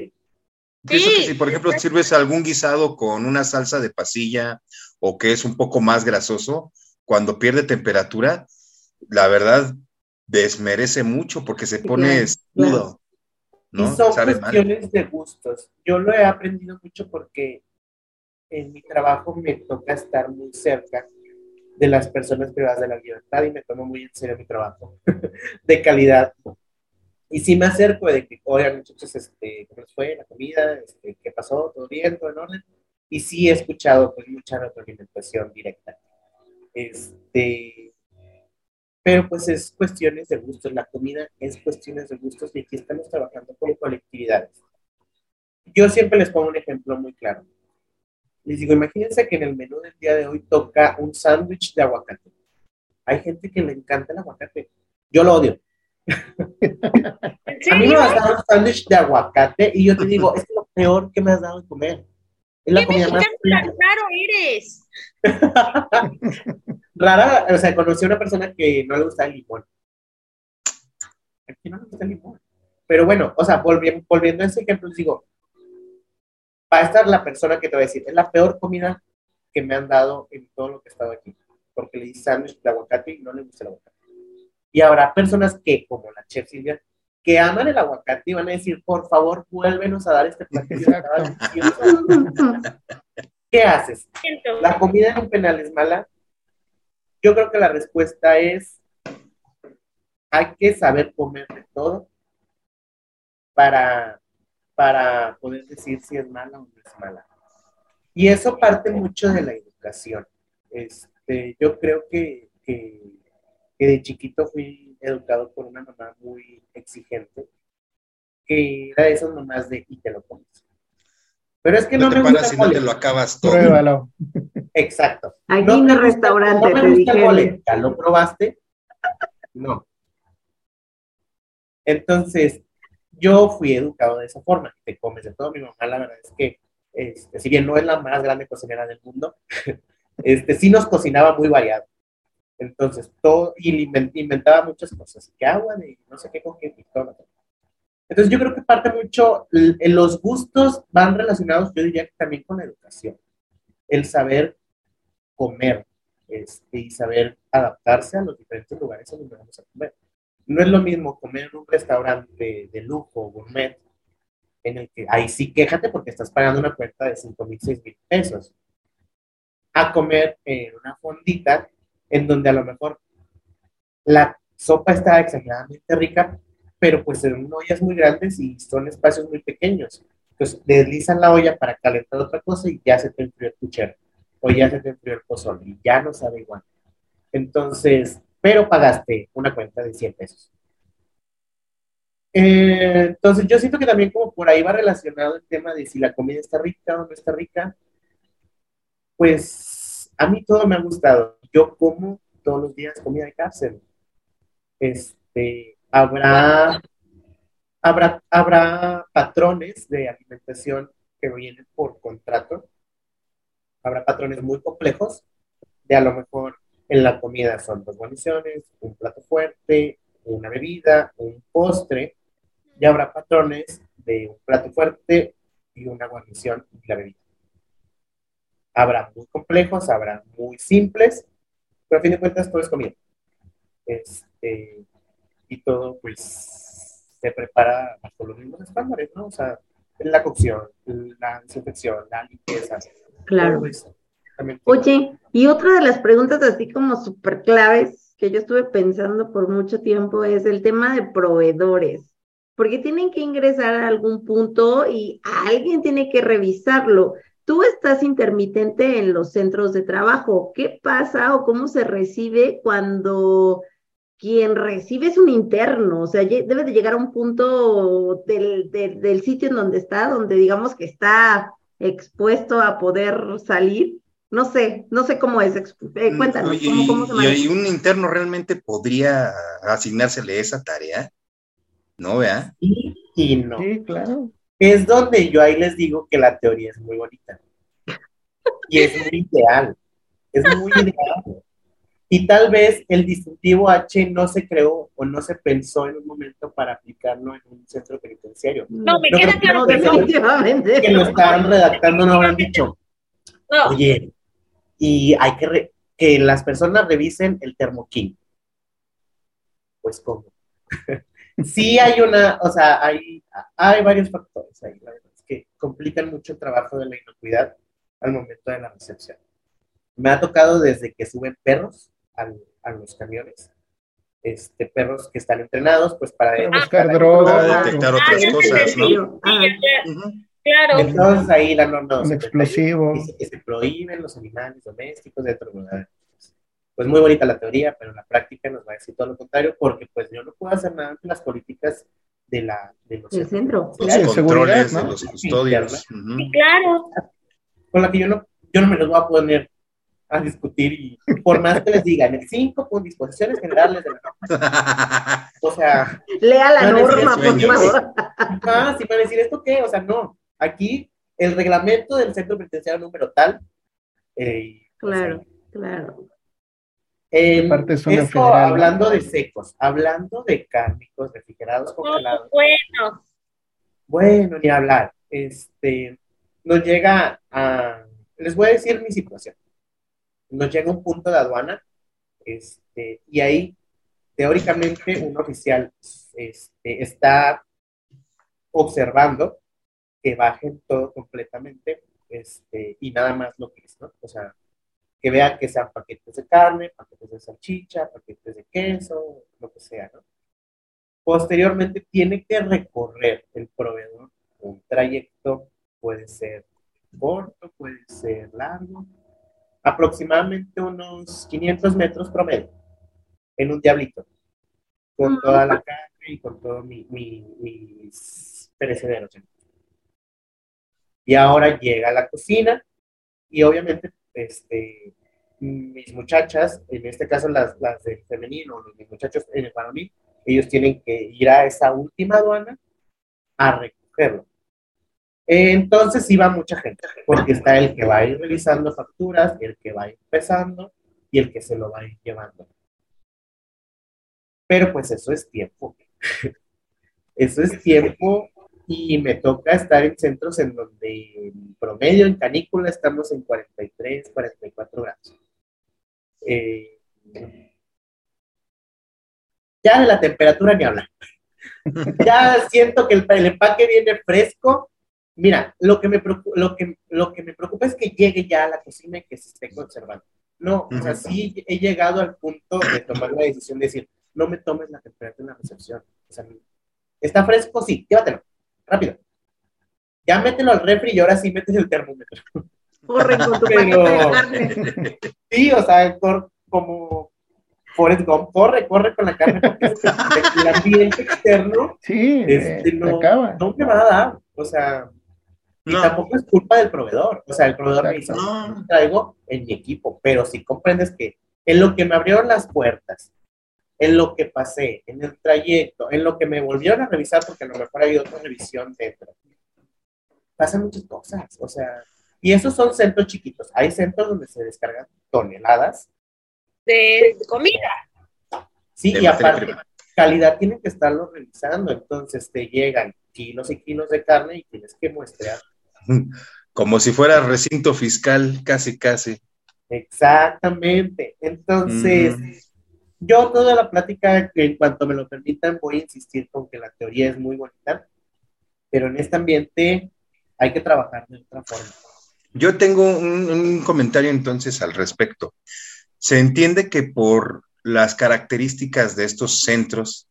Pienso Sí. que si, por ejemplo, sirves algún guisado con una salsa de pasilla o que es un poco más grasoso, cuando pierde temperatura, la verdad desmerece mucho porque se pone escudo, ¿no? Y son Sabe mal. cuestiones de gustos. Yo lo he aprendido mucho porque en mi trabajo me toca estar muy cerca de las personas privadas de la libertad y me tomo muy en serio mi trabajo de calidad. Y sí me acerco de que, oigan, muchachos, este, ¿cómo les fue la comida? Este, ¿Qué pasó? ¿Todo bien? ¿Todo en orden? Y sí he escuchado pues mucha retroalimentación directa. Este, pero pues es cuestiones de gustos, la comida es cuestiones de gustos y aquí estamos trabajando con colectividades. Yo siempre les pongo un ejemplo muy claro. Les digo, imagínense que en el menú del día de hoy toca un sándwich de aguacate. Hay gente que le encanta el aguacate. Yo lo odio. ¿En A mí me a dar un sándwich de aguacate y yo te digo, es lo peor que me has dado de comer. Es la ¿Qué comida más tan raro eres? rara. O sea, conocí a una persona que no le gusta el limón. ¿A quién no le gusta el limón? Pero bueno, o sea, volviendo, volviendo a ese ejemplo, les digo, va a estar la persona que te va a decir, es la peor comida que me han dado en todo lo que he estado aquí, porque le di sándwich de aguacate y no le gusta el aguacate. Y habrá personas que, como la chef Silvia, que aman el aguacate y van a decir, por favor, vuélvenos a dar este platillo. Exacto. estaba delicioso". ¿Qué haces? ¿La comida en un penal es mala? Yo creo que la respuesta es, hay que saber comer de todo para, para poder decir si es mala o no es mala. Y eso parte mucho de la educación. Este, yo creo que, que, que de chiquito fui educado por una mamá muy exigente, que era de esas mamás de y te lo comes. Pero es que No no, te me paras y no te lo acabas todo. Pruébalo. Exacto. Aquí No en el restaurante, no me te gusta el mole. dijeron. ¿Ya lo probaste? No. Entonces, yo fui educado de esa forma. Te comes de todo. Mi mamá, la verdad es que, este, si bien no es la más grande cocinera del mundo, este, sí nos cocinaba muy variado. Entonces, todo, y inventaba muchas cosas. Que agua de no sé qué con qué todo. Entonces, yo creo que parte mucho, en los gustos van relacionados, yo diría que también con la educación. El saber comer este, y saber adaptarse a los diferentes lugares a donde vamos a comer. No es lo mismo comer en un restaurante de lujo, gourmet, en el que ahí sí quéjate porque estás pagando una cuenta de 5 mil, 6 mil pesos, a comer en una fondita en donde a lo mejor la sopa está exageradamente rica, pero pues en ollas muy grandes y son espacios muy pequeños. Entonces deslizan la olla para calentar otra cosa y ya se te enfrió el puchero o ya se te enfrió el pozole y ya no sabe igual. Entonces, pero pagaste una cuenta de 100 pesos. Eh, entonces, yo siento que también como por ahí va relacionado el tema de si la comida está rica o no está rica. Pues a mí todo me ha gustado. Yo como todos los días comida de cárcel. Este, habrá, habrá, habrá patrones de alimentación que vienen por contrato. Habrá patrones muy complejos de a lo mejor en la comida son dos guarniciones, un plato fuerte, una bebida, un postre, y habrá patrones de un plato fuerte, y una guarnición y la bebida. Habrá muy complejos, habrá muy simples, pero a fin de cuentas todo es comida. Este, y todo, pues, se prepara bajo los mismos estándares, ¿no? O sea, la cocción, la desinfección, la limpieza. Claro. Oye, y otra de las preguntas así como súper claves que yo estuve pensando por mucho tiempo es el tema de proveedores, porque tienen que ingresar a algún punto y alguien tiene que revisarlo. Tú estás intermitente en los centros de trabajo. ¿Qué pasa o cómo se recibe cuando quien recibe es un interno? O sea, debe de llegar a un punto del, del sitio en donde está, donde digamos que está expuesto a poder salir. No sé, no sé cómo es. Eh, mm, cuéntanos, ¿cómo, se maneja? ¿Y un interno realmente podría asignársele esa tarea? ¿No, vea? Sí y no. Sí, claro es donde yo ahí les digo que la teoría es muy bonita. Y es muy ideal. Es muy ideal. Y tal vez el distintivo H no se creó o no se pensó en un momento para aplicarlo en un centro penitenciario. No, me queda claro que definitivamente. Que lo estaban redactando no habrán dicho, oye, y hay que que las personas revisen el termoquín. Pues cómo. sí hay una, o sea, hay, hay varios factores ahí, la verdad, que complican mucho el trabajo de la inocuidad al momento de la recepción. Me ha tocado desde que suben perros a los camiones, este, perros que están entrenados, pues para, buscar drogas, detectar otras cosas, ¿no? Claro. Entonces ahí la norma un explosivo. Que se, prohíben los animales domésticos dentro de la pues muy bonita la teoría, pero la práctica nos va a decir todo lo contrario, porque pues yo no puedo hacer nada ante las políticas de la de los centro. Los controles de los custodios. Sí, claro. Con la que yo no, yo no me los voy a poner a discutir y por más que les digan el 5 con disposiciones generales de la norma. O sea, lea la norma, por favor. Ah, si van a decir esto qué, o sea, no. Aquí el reglamento del centro penitenciario número tal. Eh, claro, claro. Eh, hablando de secos, hablando de cárnicos, refrigerados, congelados. bueno. Bueno, ni hablar. Este, nos llega a, les voy a decir mi situación. Nos llega un punto de aduana, este, y ahí, teóricamente, un oficial este, está observando que bajen todo completamente, este, y nada más lo que es, ¿no? O sea, que vean que sean paquetes de carne, paquetes de salchicha, paquetes de queso, lo que sea, ¿no? Posteriormente tiene que recorrer el proveedor un trayecto, puede ser corto, puede ser largo, aproximadamente unos 500 metros promedio, en un diablito, con toda la carne y con todos mi, mis perecederos. Y ahora llega a la cocina y obviamente este, mis muchachas, en este caso las, las del femenino, mis muchachos en el varonil, ellos tienen que ir a esa última aduana a recogerlo. Entonces iba mucha gente, porque está el que va a ir revisando facturas, el que va a ir pesando y el que se lo va a ir llevando. Pero pues eso es tiempo. Eso es tiempo y me toca estar en centros en donde en promedio en canícula estamos en 43, 44 grados. Eh, ya de la temperatura ni hablar. ya siento que el, empaque viene fresco. Mira, lo que, me preocupa, lo, que, lo que me preocupa es que llegue ya a la cocina y que se esté conservando. No, o sea, sí he llegado al punto de tomar la decisión de decir, no me tomes la temperatura en la recepción. O sea, ¿está fresco? Sí, llévatelo rápido. Ya mételo al refri y ahora sí metes el termómetro. Corre con tu carne. Sí, o sea, como Forrest Gump, corre, corre con la carne, porque el ambiente externo sí, este, no, no, me va a dar. O sea, y tampoco es culpa del proveedor. O sea, el proveedor me dice, no, traigo en mi equipo, pero si comprendes que en lo que me abrieron las puertas, en lo que pasé, en el trayecto, en lo que me volvieron a revisar, porque a lo mejor hay otra revisión dentro. Pasan muchas cosas, o sea, y esos son centros chiquitos. Hay centros donde se descargan toneladas de comida. Sí, y aparte, calidad tienen que estarlo revisando. Entonces te llegan kilos y kilos de carne y tienes que muestrear Como si fuera recinto fiscal, casi, casi. Exactamente. Entonces, yo toda la plática, en cuanto me lo permitan, voy a insistir con que la teoría es muy bonita, pero en este ambiente hay que trabajar de otra forma. Yo tengo un, un comentario entonces al respecto. Se entiende que por las características de estos centros,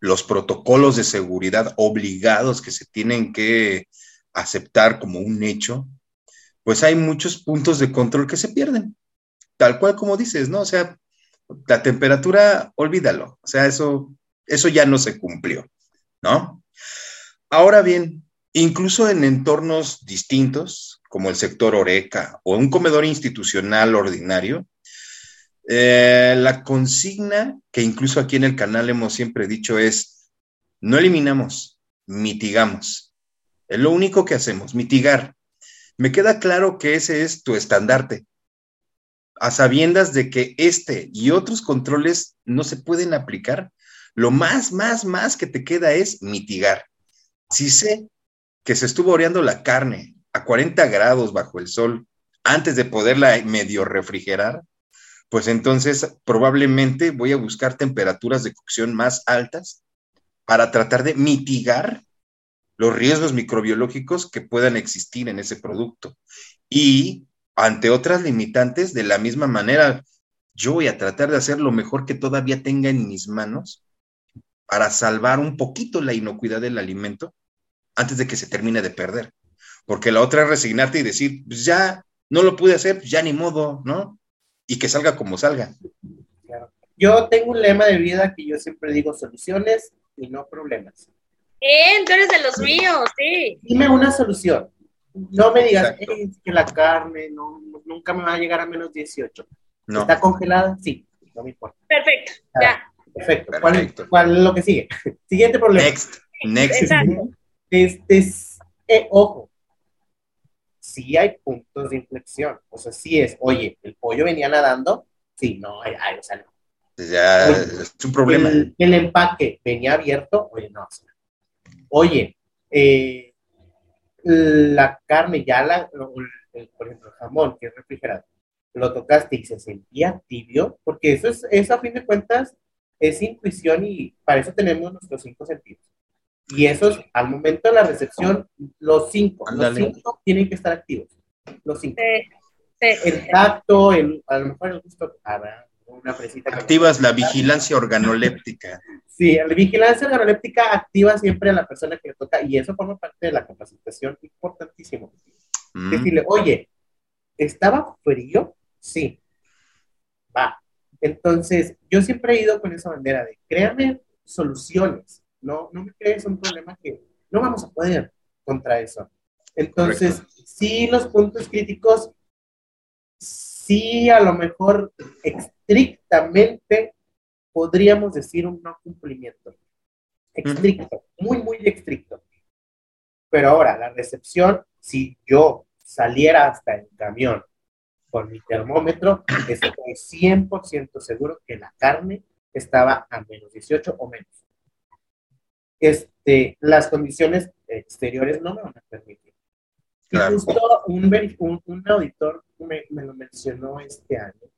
los protocolos de seguridad obligados que se tienen que aceptar como un hecho, pues hay muchos puntos de control que se pierden. Tal cual como dices, ¿no? O sea, la temperatura, olvídalo. O sea, eso, eso ya no se cumplió, ¿no? Ahora bien, incluso en entornos distintos, como el sector Oreca o un comedor institucional ordinario, eh, la consigna que incluso aquí en el canal hemos siempre dicho es, no eliminamos, mitigamos. Es lo único que hacemos, mitigar. Me queda claro que ese es tu estandarte, a sabiendas de que este y otros controles no se pueden aplicar. Lo más, más, más que te queda es mitigar. Si sé que se estuvo oreando la carne a 40 grados bajo el sol antes de poderla medio refrigerar, pues entonces probablemente voy a buscar temperaturas de cocción más altas para tratar de mitigar los riesgos microbiológicos que puedan existir en ese producto. Y ante otras limitantes, de la misma manera, yo voy a tratar de hacer lo mejor que todavía tenga en mis manos para salvar un poquito la inocuidad del alimento antes de que se termine de perder. Porque la otra es resignarte y decir, pues ya no lo pude hacer, ya ni modo, ¿no? y que salga como salga. Yo tengo un lema de vida que yo siempre digo soluciones y no problemas. Bien, tú eres de los míos, sí. Dime una solución. No me digas que la carne no, nunca me va a llegar a menos 18. No. ¿Está congelada? Sí, no me importa. Perfecto, ya. Perfecto. ¿Cuál, es lo que sigue? Siguiente problema. Next. Next. Exacto. Este es, eh, ojo, sí hay puntos de inflexión. O sea, sí es, oye, el pollo venía nadando, sí, no, ay, o sea, no. Ya es un problema. El, empaque venía abierto, oye, no. oye, eh, la carne ya la, por ejemplo, el jamón que es refrigerado, lo tocaste y se sentía tibio, porque eso es, eso a fin de cuentas es intuición y para eso tenemos nuestros cinco sentidos. Y esos, al momento de la recepción, los cinco, los cinco tienen que estar activos. Los cinco. el tacto, el, a lo mejor el gusto, una fresita. Activas la vigilancia organoléptica. Sí, la vigilancia organoléptica activa siempre a la persona que le toca y eso forma parte de la capacitación importantísimo. Mm. Decirle, oye, ¿estaba frío? Sí. Va. Entonces, yo siempre he ido con esa bandera de créame soluciones no, no me crees un problema que no vamos a poder contra eso. Entonces, sí, los puntos críticos, sí, a lo mejor estrictamente podríamos decir un no cumplimiento. Estricto, muy, muy estricto. Pero ahora, la recepción, si yo saliera hasta el camión con mi termómetro, estoy 100% seguro que la carne estaba a menos 18 o menos este, las condiciones exteriores no me van a permitir. Y justo un, un, auditor me, me, lo mencionó este año.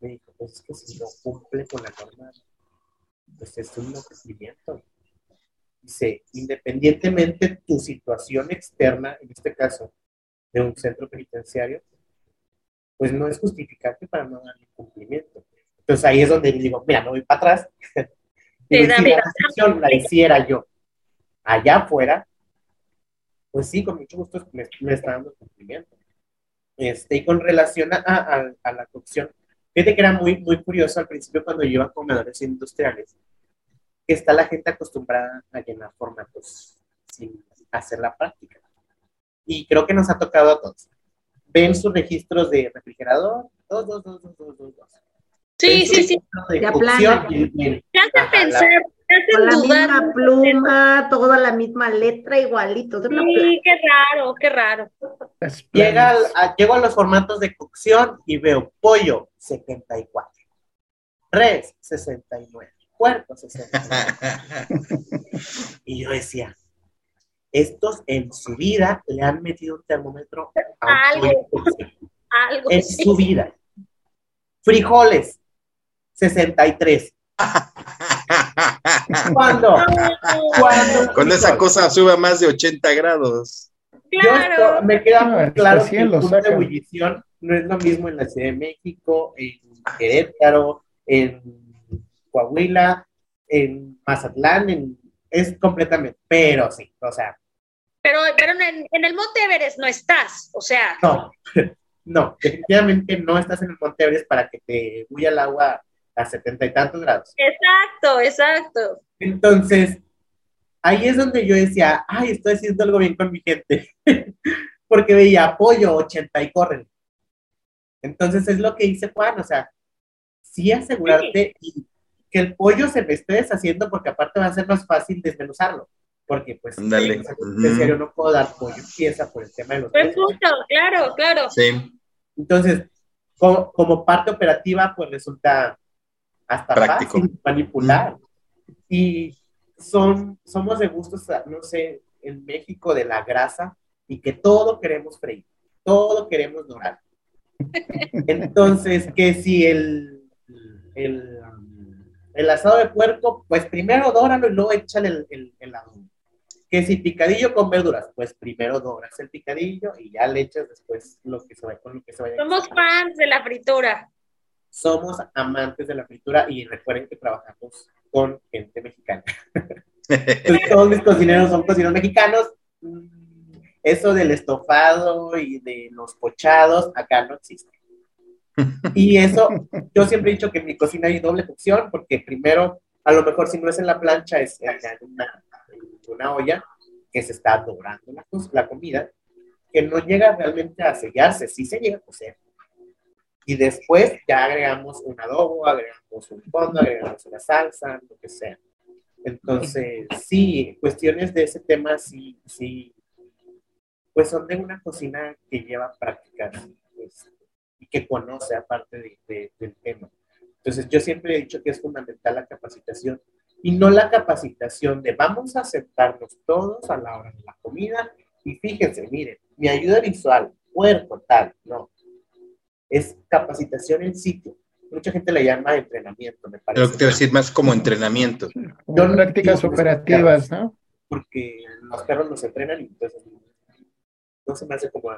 Me dijo, pues es que si no cumple con la norma, pues es un cumplimiento. Dice, independientemente tu situación externa, en este caso, de un centro penitenciario, pues no es justificante para no darle cumplimiento. Entonces ahí es donde digo, mira, no voy para atrás, si la la hiciera yo allá afuera, pues sí, con mucho gusto me, está dando cumplimiento. Este, y con relación a, la cocción, fíjate que era muy, muy curioso al principio cuando yo iba a comedores industriales, que está la gente acostumbrada a llenar formatos sin hacer la práctica. Y creo que nos ha tocado a todos. Ven sus registros de refrigerador, dos, dos, dos, dos, dos, dos. Sí, sí, sí. De hacen pensar, con la misma pluma, toda la misma letra, igualito. Sí, qué raro, qué raro. Llega a, llego a los formatos de cocción y veo pollo 74, res 69, puerco 69. y yo decía, estos en su vida le han metido un termómetro a un Algo. Algo En su vida. Frijoles, 63. ¿Cuándo? ¿Cuándo? Cuando esa cosa sube a más de 80 grados. Claro. me queda claro que el punto de ebullición no es lo mismo en la Ciudad de México, en Querétaro, en Coahuila, en Mazatlán, en- es completamente, pero sí, o sea, Pero, pero en, en el Monte Everest no estás, o sea, no, no, definitivamente no estás en el Monte Everest para que te huya el agua a setenta y tantos grados. exacto, exacto. Entonces, ahí es donde yo decía, ay, estoy haciendo algo bien con mi gente, porque veía apoyo 80 y corren. Entonces es lo que dice Juan, o sea, sí asegurarte y que el pollo se me esté deshaciendo porque aparte va a ser más fácil desmenuzarlo, porque pues no puedo dar pollo pieza por el tema de los precios. punto, claro, claro. Sí, Entonces, como, como parte operativa, pues resulta hasta Práctico. fácil manipular. Y son, somos de gustos, no sé, en México de la grasa y que todo queremos freír, todo queremos dorar. Entonces, que si el, el, el asado de puerco, pues primero dóralo y luego échale el, el, el adobo. Que si picadillo con verduras, pues primero doras el picadillo y ya le echas después lo que se vaya con lo que se vaya. Somos fans de la fritura. Somos amantes de la fritura y recuerden que trabajamos con gente mexicana. Entonces, todos mis cocineros son cocineros mexicanos. Mm, Eso del estofado y de los pochados, acá no existe. Y eso, yo siempre he dicho que en mi cocina hay doble cocción, porque primero, a lo mejor si no es en la plancha, es en una, en una olla que se está dorando la, la comida, que no llega realmente a sellarse, sí se llega a cocer. Y después ya agregamos un adobo, agregamos un fondo, agregamos una salsa, lo que sea. Entonces, sí, cuestiones de ese tema, sí, sí, pues son de una cocina que lleva prácticas pues, y que conoce aparte de- de- del tema. Entonces, yo siempre he dicho que es fundamental la capacitación y no la capacitación de vamos a sentarnos todos a la hora de la comida y fíjense, miren, mi ayuda visual, puerco, tal, no. Es capacitación en sitio. Mucha gente le llama entrenamiento, me parece. Lo que te iba a decir más como entrenamiento. No prácticas operativas, ¿no? porque los perros nos entrenan y entonces no se me hace como,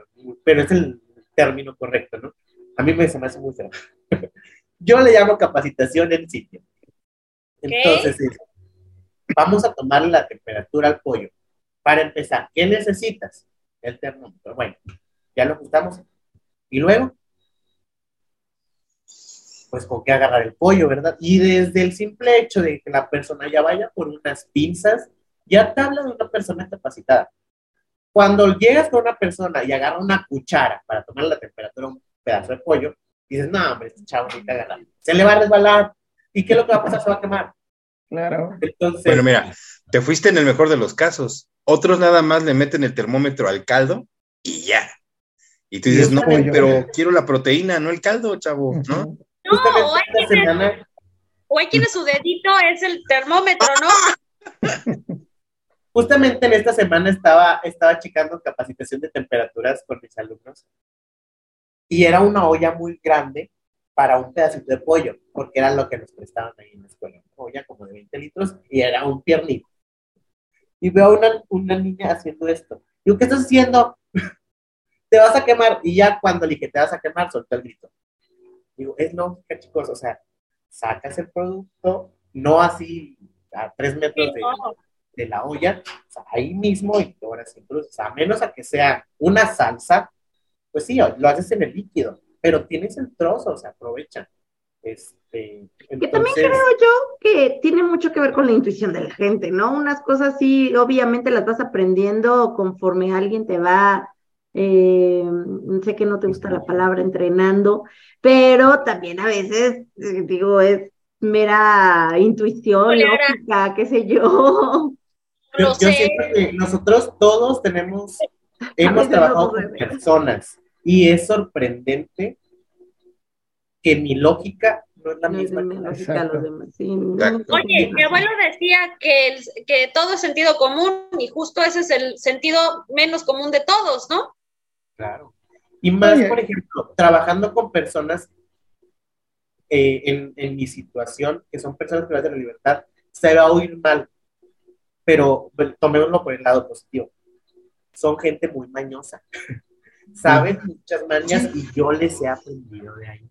pero es el término correcto, ¿no? A mí me, se me hace muy feo. Yo le llamo capacitación en sitio. Entonces, es, vamos a tomar la temperatura al pollo. Para empezar, ¿qué necesitas? El termómetro. Bueno, ya lo ajustamos. Y luego, pues con qué agarrar el pollo, ¿verdad? Y desde el simple hecho de que la persona ya vaya por unas pinzas, ya te habla de una persona capacitada. Cuando llegas con una persona y agarra una cuchara para tomar la temperatura de un pedazo de pollo, dices, no, hombre, este chavo necesita agarrar. Se le va a resbalar. ¿Y qué es lo que va a pasar? Se va a quemar. Claro. Entonces, Bueno, mira, te fuiste en el mejor de los casos. Otros nada más le meten el termómetro al caldo y ya. Y tú dices, Y no, pero quiero la proteína, no el caldo, chavo, ¿no? No, o hay, esta quienes, semana, o hay quienes su dedito es el termómetro, ¿no? justamente en esta semana estaba, estaba checando capacitación de temperaturas con mis alumnos y era una olla muy grande para un pedacito de pollo, porque era lo que nos prestaban ahí en la escuela. Una olla como de 20 litros y era un piernito. Y veo a una, una niña haciendo esto. Digo, ¿qué estás haciendo? te vas a quemar. Y ya cuando le dije, te vas a quemar, soltó el grito. Digo, es lógica, chicos, o sea, sacas el producto, no así a tres metros de, de la olla, o sea, ahí mismo y ahora o sea, a menos a que sea una salsa, pues sí, lo haces en el líquido, pero tienes el trozo, o sea, aprovecha. Este, Que también creo yo que tiene mucho que ver con la intuición de la gente, ¿no? Unas cosas sí, obviamente las vas aprendiendo conforme alguien te va, eh, sé que no te gusta la palabra entrenando, pero también a veces, eh, digo, es mera intuición, lógica, qué sé yo. yo, yo sé. siento que nosotros todos tenemos, hemos trabajado no con personas y es sorprendente que mi lógica no es la No es misma. que la- lógica a los demás. Sí, no, Oye, mi abuelo decía que, el- que todo es sentido común y justo ese es el sentido menos común de todos, ¿no? Claro. Y más, Oye. por ejemplo, trabajando con personas eh, en, en mi situación, que son personas privadas de la libertad, se va a oír mal, pero bueno, tomémoslo por el lado positivo. Son gente muy mañosa. Saben muchas mañas y yo les he aprendido de ahí.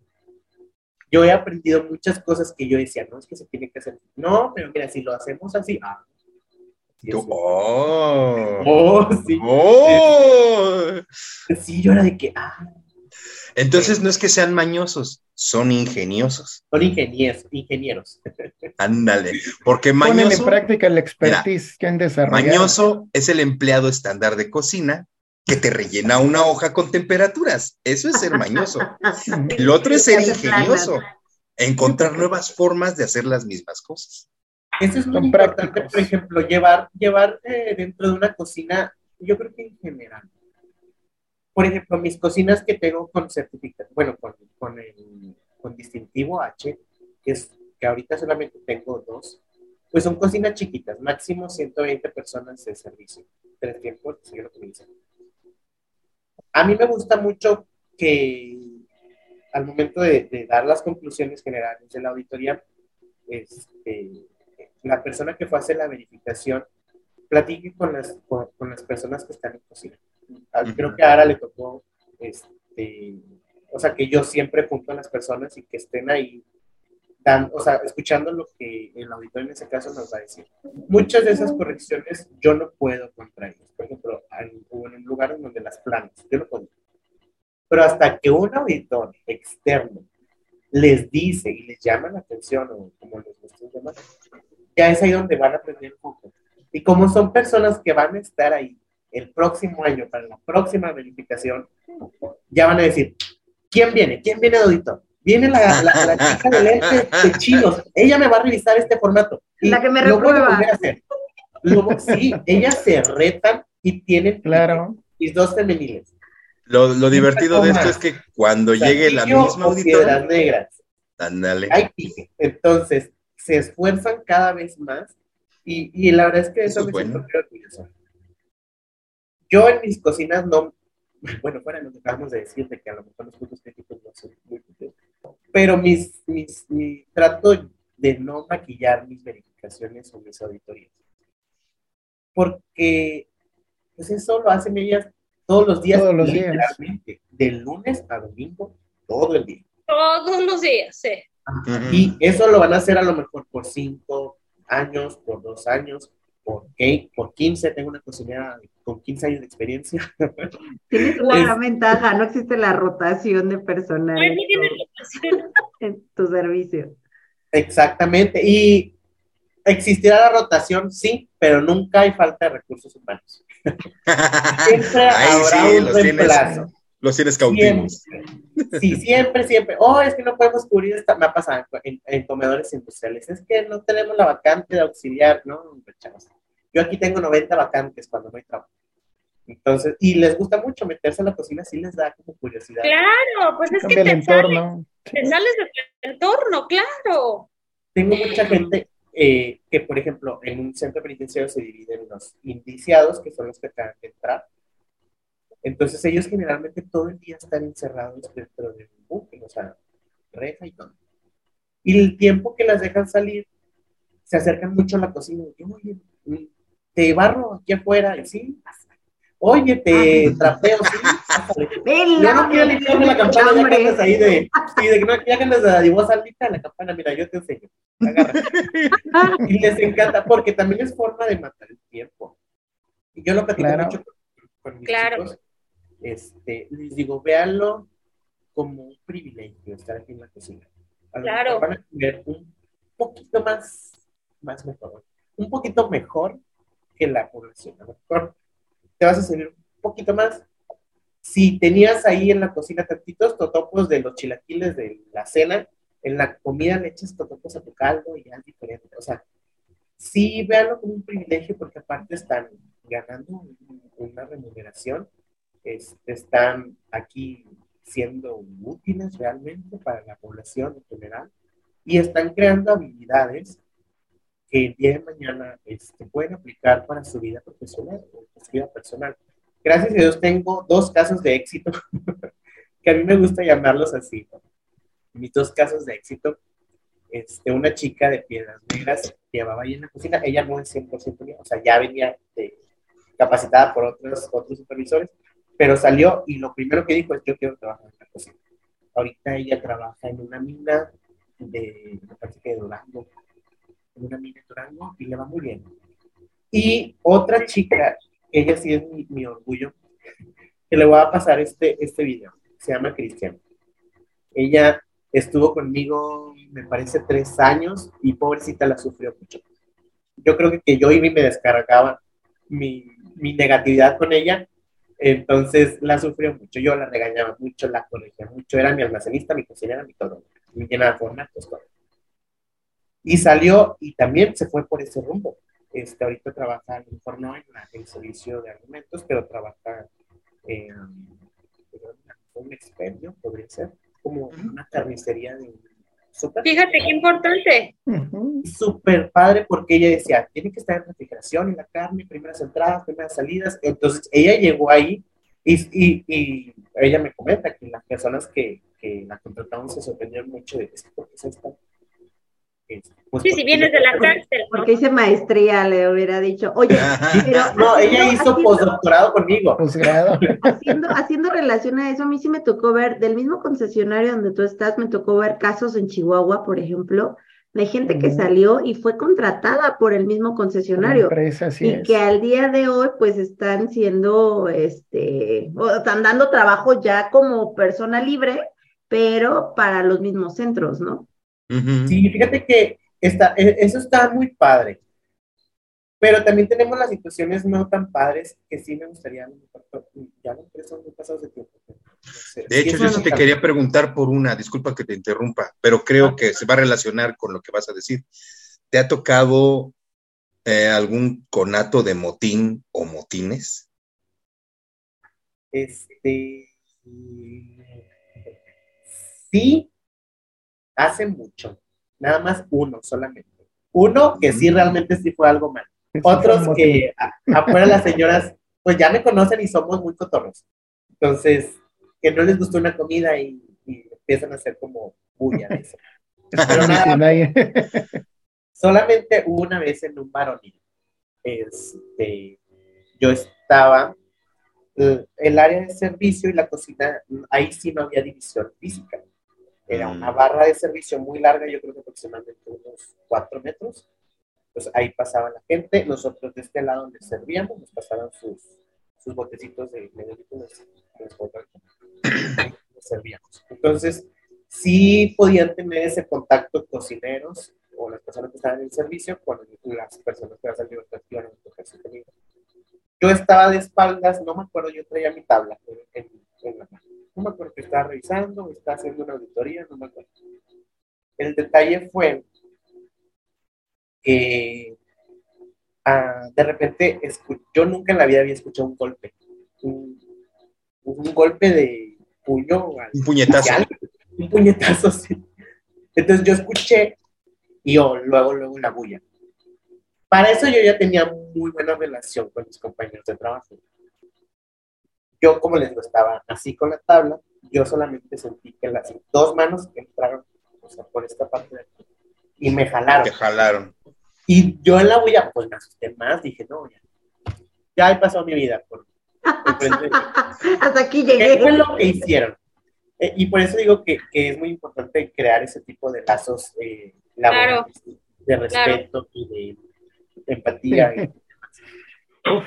Yo he aprendido muchas cosas que yo decía, no, es que se tiene que hacer. No, pero mira, si lo hacemos así, ah. Tú- oh. Oh, sí. Oh. Sí, yo era de que, ah, Entonces no es que sean mañosos, son ingeniosos. son ingenieros, ingenieros. Ándale, porque Ponen en mañoso, práctica el expertise que han desarrollado. mañoso es el empleado estándar de cocina que te rellena una hoja con temperaturas. Eso es ser mañoso. El otro es ser ingenioso, encontrar nuevas formas de hacer las mismas cosas. Eso es muy Son importante, prácticos. por ejemplo, llevar, llevar eh, dentro de una cocina, yo creo que en general. Por ejemplo, mis cocinas que tengo con certificado, bueno, con, con, el, con distintivo H, que es que ahorita solamente tengo dos, pues son cocinas chiquitas, máximo 120 personas de servicio, tres tiempos, eso es lo dicen. A mí me gusta mucho que al momento de, de dar las conclusiones generales de la auditoría, este, la persona que fue a hacer la verificación platique con las, con, con las personas que están en cocina. Ah, Creo que a Ara le tocó, este, o sea, que yo siempre junto a las personas y que estén ahí, dan, o sea, escuchando lo que el auditor en ese caso nos va a decir. Muchas de esas correcciones yo no puedo contra ellas. Por ejemplo, en, en un lugar en donde las planas, yo no puedo. Pero hasta que un auditor externo les dice y les llama la atención o como les gusta llamar, ya es ahí donde van a aprender poco. Y como son personas que van a estar ahí el próximo año para la próxima verificación, ya van a decir, ¿quién viene? ¿Quién viene de auditor? Viene la, la, la chica de lente de chinos, ella me va a revisar este formato. Y La que me lo voy a volver a hacer. Luego, sí, ellas se retan y tienen Claro. mis dos femeniles. Lo, lo divertido de esto es que cuando llegue la misma auditora, negras. ándale. hay pique. Entonces, se esfuerzan cada vez más y, y la verdad es que eso, Eso es me bueno. siento muy orgulloso. Yo en mis cocinas no, bueno, fuera lo que acabamos de decir, de que a lo mejor los puntos críticos no son muy puntos, pero mis, mis, mi trato de no maquillar mis verificaciones o mis auditorías. Porque pues eso lo hacen ellas todos los días, Todos los días. literalmente, de lunes a domingo, todo el día. Todos los días, sí. Y eso lo van a hacer a lo mejor por cinco años, por dos años, por, ¿qué? por 15. Tengo una cocinera con 15 años de experiencia. Tienes una Es- gran ventaja, no existe la rotación de personal Ay, en tu, en tu servicio. Exactamente. Y existirá la rotación, sí, pero nunca hay falta de recursos humanos. Siempre Ahí habrá sí, un reemplazo. Los tienes cautivos. Siempre. Sí, siempre, siempre. Oh, es que no podemos cubrir esta. Me ha pasado en, en comedores industriales. Es que no tenemos la vacante de auxiliar, ¿no? Yo aquí tengo 90 vacantes cuando no hay trabajo. Entonces, y les gusta mucho meterse a la cocina, sí les da como curiosidad. Claro, pues es que Cambia el te sales, entorno. te sales de tu entorno, claro. Tengo mucha gente eh, que, por ejemplo, en un centro penitenciario se dividen en los indiciados, que son los que acaban de entrar. Entonces, ellos generalmente todo el día están encerrados dentro de un buque, o sea, reja y todo. Y el tiempo que las dejan salir, se acercan mucho a la cocina. y, Oye, te barro aquí afuera, y sí. Oye, te trapeo, sí, Yo no quiero limpiarme la campana, ya que andas ahí de, sí, de que no, ya que andas de dadivosa, limpia la campana, mira, yo te enseño. Agarra. Y les encanta, porque también es forma de matar el tiempo. Y yo lo platico Claro. mucho con, con mis Claro. chicos. Este, les digo, véanlo como un privilegio estar aquí en la cocina. A lo Claro. van a comer un poquito más, más mejor, un poquito mejor que la población. A lo mejor te vas a servir un poquito más. Si tenías ahí en la cocina tantitos totopos de los chilaquiles de la cena, en la comida le echas totopos a tu caldo y ya es diferente. O sea, sí, véanlo como un privilegio porque aparte están ganando un- una remuneración, este, están aquí siendo útiles realmente para la población en general. y están creando habilidades que el día de mañana este, pueden aplicar para su vida profesional o su vida personal. Gracias a Dios tengo dos casos de éxito, que a mí me gusta llamarlos así. Mis dos casos de éxito, este, una chica de Piedras Negras llevaba ahí en la cocina, ella no es 100% mía, o sea, ya venía capacitada por otros, otros supervisores, pero salió y lo primero que dijo es, yo quiero trabajar en la cocina. Ahorita ella trabaja en una mina de, me parece que de Durango, en una mina de Durango y le va muy bien. Y otra chica, ella sí es mi, orgullo, que le voy a pasar este, este video, se llama Cristian. Ella estuvo conmigo, me parece, tres años y pobrecita la sufrió mucho. Yo creo que, que yo y me descargaba mi, mi negatividad con ella, entonces la sufrió mucho. Yo la regañaba mucho, la corregía mucho, era mi almacenista, mi cocinera, mi todo me llenaba de formatos, todo. Y salió y también se fue por ese rumbo. Este, ahorita trabaja no en, el servicio de alimentos, pero trabaja en un expendio, podría ser, como una carnicería de super. Fíjate qué importante. Súper padre porque ella decía, tiene que estar en refrigeración y la carne, primeras entradas, primeras salidas. Entonces ella llegó ahí y, y, y ella me comenta que las personas que, la contratamos se sorprendieron mucho de esto, porque es esta. Pues sí, si vienes de la cárcel. Porque hice maestría, le hubiera dicho. Oye, no, ella hizo postdoctorado conmigo. Haciendo, haciendo relación a eso, a mí sí me tocó ver, del mismo concesionario donde tú estás, me tocó ver casos en Chihuahua, por ejemplo, de gente que salió y fue contratada por el mismo concesionario. y que al día de hoy, pues están siendo, este, están dando trabajo ya como persona libre pero para los mismos centros, ¿no? Sí, fíjate que está, e, eso está muy padre. Pero también tenemos las situaciones no tan padres que sí me gustaría, ya no son muy pasados de tiempo. De hecho, yo sí te quería preguntar por una, disculpa que te interrumpa, pero creo ah. que se va a relacionar con lo que vas a decir. ¿Te ha tocado eh, algún conato de motín o motines? Este, sí hace mucho, nada más uno solamente. Uno que sí realmente sí fue algo mal. Otros que afuera las señoras, pues ya me conocen y somos muy cotorros. Entonces, que no les gustó una comida y, empiezan a hacer como bulla Pero nada, solamente una vez en un varonil. Este, yo estaba, eh, el área de servicio y la cocina, ahí sí no había división física. Era una mm. barra de servicio muy larga, yo creo que aproximadamente unos cuatro metros. Pues ahí pasaba la gente. Nosotros de este lado donde servíamos, nos pasaban sus, sus botecitos de medio servíamos. Entonces, sí podían tener ese contacto cocineros o las personas que estaban en el servicio con las personas que iban a iban a su comida. Yo estaba de espaldas, no me acuerdo, yo traía mi tabla en, en la mano no me acuerdo que estaba revisando, estaba haciendo una auditoría, no me acuerdo. El detalle fue que ah, de repente yo nunca en la vida había escuchado un golpe, un, golpe de puño. Un puñetazo. un puñetazo, sí. Entonces yo escuché y yo luego, luego la bulla. Para eso yo ya tenía muy buena relación con mis compañeros de trabajo yo como les estaba así con la tabla, yo solamente sentí que las dos manos entraron o sea, por esta parte de aquí y me jalaron. Me jalaron. Y yo en la huella, pues me asusté más, dije, no, ya, ya he pasado mi vida por, Hasta aquí llegué. ¿Qué fue lo que hicieron? Eh, y por eso digo que, que, es muy importante crear ese tipo de lazos eh, laborales, de respeto y de empatía. Y,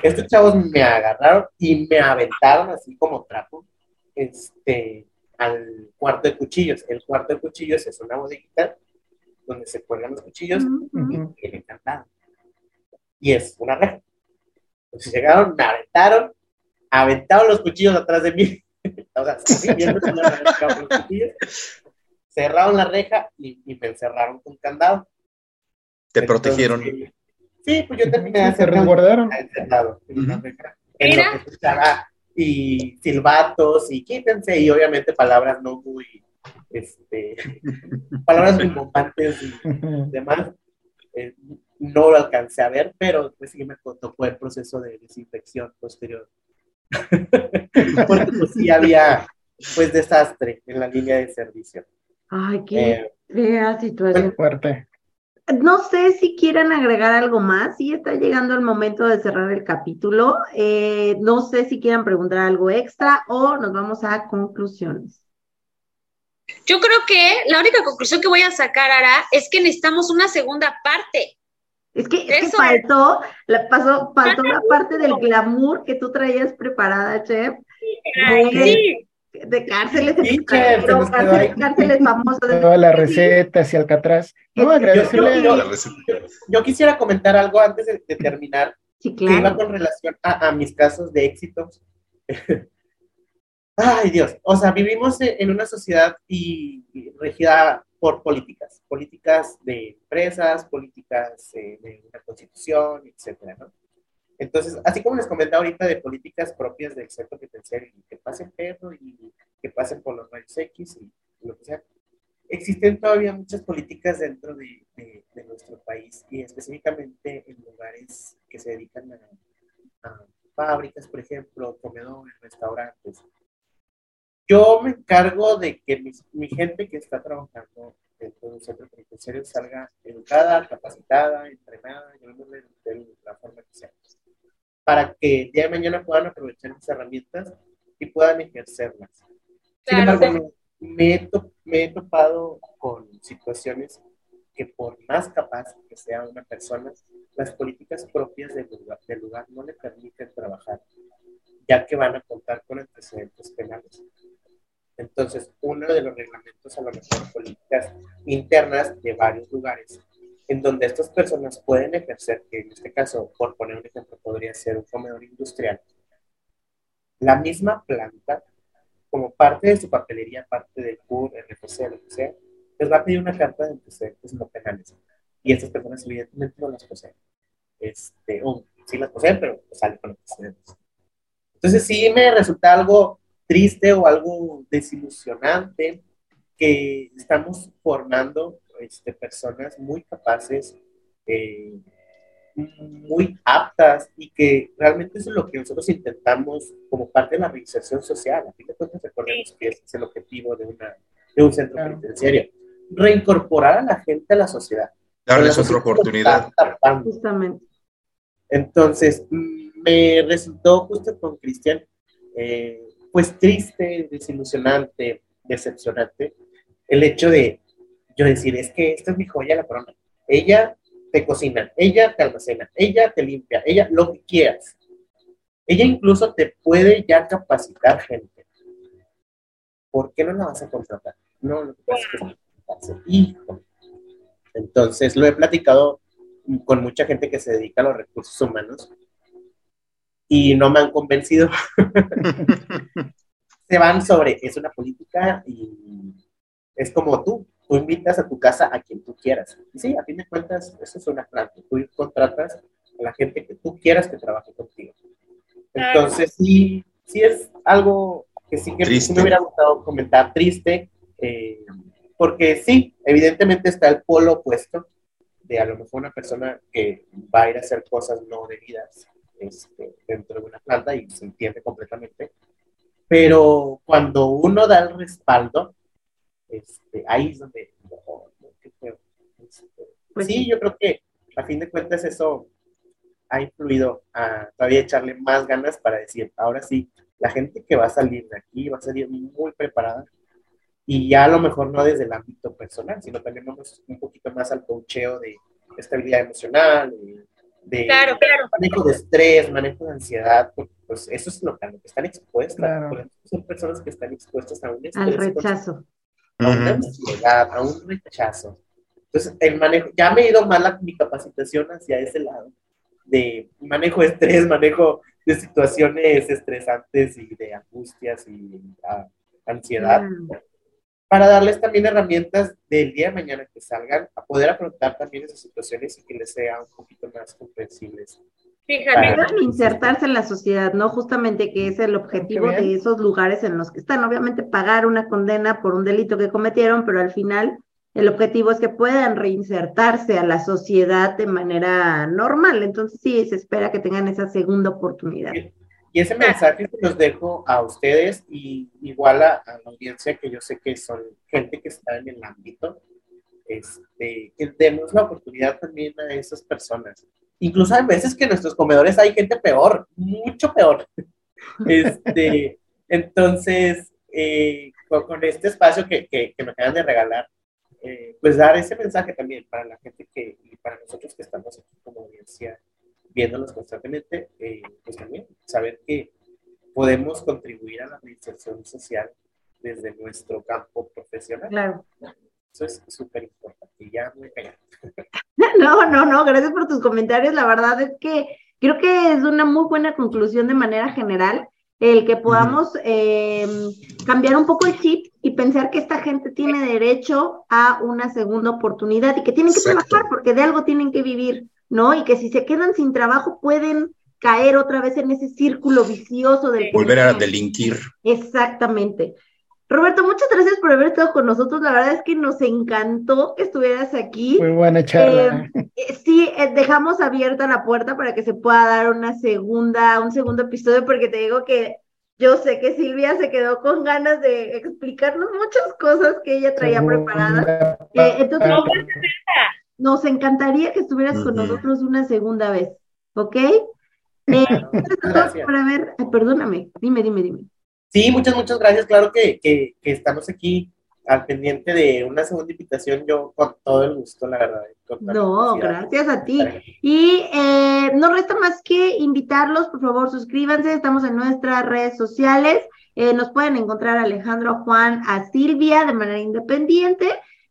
estos chavos me agarraron y me aventaron así como trapo este, al cuarto de cuchillos. El cuarto de cuchillos es una bodeguita donde se cuelgan los cuchillos y el encantado. Y es una reja. Entonces llegaron, me aventaron, aventaron los cuchillos atrás de mí. o sea, así viendo los cuchillos. Cerraron la reja y, me encerraron con candado. Te protegieron. Sí, pues yo terminé de hacer resguardaron. y silbatos y quítense y obviamente palabras no muy este, palabras importantes y demás. Eh, no lo alcancé a ver, pero pues sí me tocó el proceso de desinfección posterior. Porque pues sí había pues desastre en la línea de servicio. Ay, qué Eh, fea situación. Fuerte. No sé si quieran agregar algo más, sí está llegando el momento de cerrar el capítulo. Eh, no sé si quieran preguntar algo extra o nos vamos a conclusiones. Yo creo que la única conclusión que voy a sacar, Ara, es que necesitamos una segunda parte. Es que, es faltó, la pasó, faltó la parte del glamour que tú traías preparada, Chef, de cárceles, Sí, Se nos quedó cárceles, ahí. cárceles famosas. Todas las recetas y Alcatraz. No, Yo- agradecerle. yo- La receta. yo quisiera comentar algo antes de, de terminar, Sí, que iba con relación a, a mis casos de éxitos. Ay, Dios. O sea, vivimos en una sociedad y, y regida por políticas, políticas de empresas, políticas eh, de una constitución, etcétera, ¿no? Entonces, así como les comentaba ahorita de políticas propias del centro penitenciario, y que pasen perro y que pasen por los rayos X y lo que sea, existen todavía muchas políticas dentro de, nuestro país y específicamente en lugares que se dedican a, fábricas, por ejemplo, comedores, restaurantes. Yo me encargo de que mi, gente que está trabajando dentro de un centro penitenciario salga educada, capacitada, entrenada, llamémosle de la forma que sea, para que el día de mañana puedan aprovechar esas herramientas y puedan ejercerlas. Sin Claro. embargo, no- me me he topado con situaciones que por más capaz que sea una persona, las políticas propias del lugar, del lugar no le permiten trabajar, ya que van a contar con antecedentes penales. Entonces, uno de los reglamentos, a lo mejor políticas internas de varios lugares, en donde estas personas pueden ejercer, que en este caso, por poner un ejemplo, podría ser un comedor industrial, la misma planta como parte de su papelería, parte del CUR, RFC, lo que sea, les va a pedir una carta de antecedentes no penales. Y estas personas evidentemente no las poseen. Este, o sí las poseen, pero salen con antecedentes. Entonces sí me resulta algo triste o algo desilusionante que estamos formando este, personas muy capaces, eh, muy aptas y que realmente eso es lo que nosotros intentamos como parte de la reinserción social. A fin de cuentas, recordemos que ese es el objetivo de, una, de un centro Claro. penitenciario. Reincorporar a la gente a la sociedad. Darles La otra oportunidad. Justamente. Entonces, me resultó justo con Cristian, eh, pues triste, desilusionante, decepcionante, el hecho de yo decir, es que esta es mi joya la corona. Ella te cocina, ella te almacena, ella te limpia, ella lo que quieras. Ella incluso te puede ya capacitar gente. ¿Por qué no la vas a contratar? No, lo que pasa es que. Hijo. Entonces, lo he platicado con mucha gente que se dedica a los recursos humanos y no me han convencido. se van sobre, es una política y es como tú, tú invitas a tu casa a quien tú quieras. Y sí, a fin de cuentas, eso es una planta. Tú contratas a la gente que tú quieras que trabaje contigo. Entonces, sí, sí es algo que sí que Triste. me hubiera gustado comentar, triste, eh, porque sí, evidentemente está el polo opuesto de a lo mejor una persona que va a ir a hacer cosas no debidas este, dentro de una planta y se entiende completamente. Pero cuando uno da el respaldo, este, ahí es donde... oh, qué feo. Pues sí, yo creo que a fin de cuentas eso ha influido a todavía echarle más ganas para decir, ahora sí, la gente que va a salir de aquí va a salir muy preparada y ya a lo mejor no desde el ámbito personal, sino también vamos un poquito más al coacheo de estabilidad emocional, de, de Claro, claro. manejo de estrés, manejo de ansiedad, porque pues eso es lo que, están expuestas. Claro. Son personas que están expuestas a un Al rechazo. A una ansiedad, a un rechazo. Entonces, el manejo, ya me he ido más la, mi capacitación hacia ese lado, de manejo de estrés, manejo de situaciones estresantes y de angustias y ah, ansiedad, Mm. para darles también herramientas del día de mañana que salgan a poder afrontar también esas situaciones y que les sea un poquito más comprensibles Fíjate. Puedan insertarse en la sociedad, ¿no? Justamente que es el objetivo de esos lugares en los que están. Obviamente pagar una condena por un delito que cometieron, pero al final el objetivo es que puedan reinsertarse a la sociedad de manera normal. Entonces sí, se espera que tengan esa segunda oportunidad. Y ese mensaje se los dejo a ustedes y igual a, a la audiencia que yo sé que son gente que está en el ámbito, este, que demos la oportunidad también a esas personas. Incluso hay veces que en nuestros comedores hay gente peor, mucho peor. Este, entonces, eh, con, con este espacio que, que, que me acaban de regalar, eh, pues dar ese mensaje también para la gente que, y para nosotros que estamos aquí como audiencia viéndolos constantemente, eh, pues también saber que podemos contribuir a la reinserción social desde nuestro campo profesional. Claro. Eso es súper importante. Y ya muy callado. No, no, no, gracias por tus comentarios. La verdad es que creo que es una muy buena conclusión de manera general el que podamos eh, cambiar un poco el chip y pensar que esta gente tiene derecho a una segunda oportunidad y que tienen que Exacto. trabajar porque de algo tienen que vivir, ¿no? Y que si se quedan sin trabajo pueden caer otra vez en ese círculo vicioso del Volver a delinquir. Exactamente. Roberto, muchas gracias por haber estado con nosotros. La verdad es que nos encantó que estuvieras aquí. Muy buena charla. Eh, sí, eh, dejamos abierta la puerta para que se pueda dar una segunda, un segundo episodio, porque te digo que yo sé que Silvia se quedó con ganas de explicarnos muchas cosas que ella traía preparadas. Eh, entonces, No, nos encantaría que estuvieras con nosotros una segunda vez, ¿ok? Eh, gracias a todos por haber, perdóname, dime, dime, dime. Sí, muchas, muchas gracias. Claro que, que, que estamos aquí al pendiente de una segunda invitación. Yo con todo el gusto, la verdad. No, gracias a ti. Y eh, no resta más que invitarlos, por favor, suscríbanse, estamos en nuestras redes sociales, Eh, nos pueden encontrar a Alejandro, a Juan, a Silvia de manera independiente,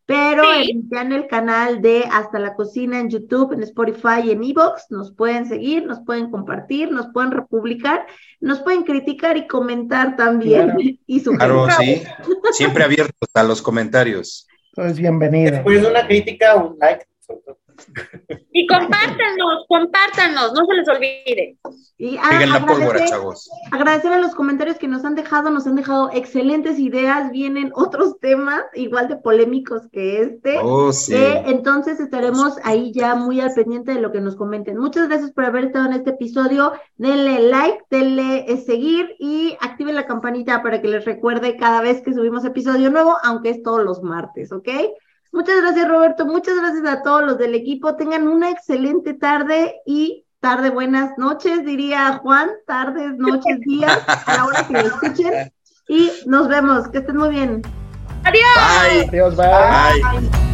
pero Sí. en, ya en el canal de Hasta la Cocina en YouTube, en Spotify y en Evox, nos pueden seguir, nos pueden compartir, nos pueden republicar, nos pueden criticar y comentar también Claro. y sugerir. Claro, sí. Siempre abiertos a los comentarios. Todo es bienvenido. Después de una crítica, un like. Y compártanos, compártanos, no se les olvide. Y a- Peguen la pólvora, agradecer- chavos. Agradecer a los comentarios que nos han dejado, nos han dejado excelentes ideas, vienen otros temas igual de polémicos que este. Oh, sí. Eh, entonces estaremos ahí ya muy al pendiente de lo que nos comenten. Muchas gracias por haber estado en este episodio. Denle like, denle eh, seguir y activen la campanita para que les recuerde cada vez que subimos episodio nuevo, aunque es todos los martes, ¿ok? Muchas gracias, Roberto. Muchas gracias a todos los del equipo. Tengan una excelente tarde y tarde, buenas noches, diría Juan. Tardes, noches, días, a la hora que lo escuchen. Y nos vemos. Que estén muy bien. Adiós. Bye. Adiós, bye. Bye.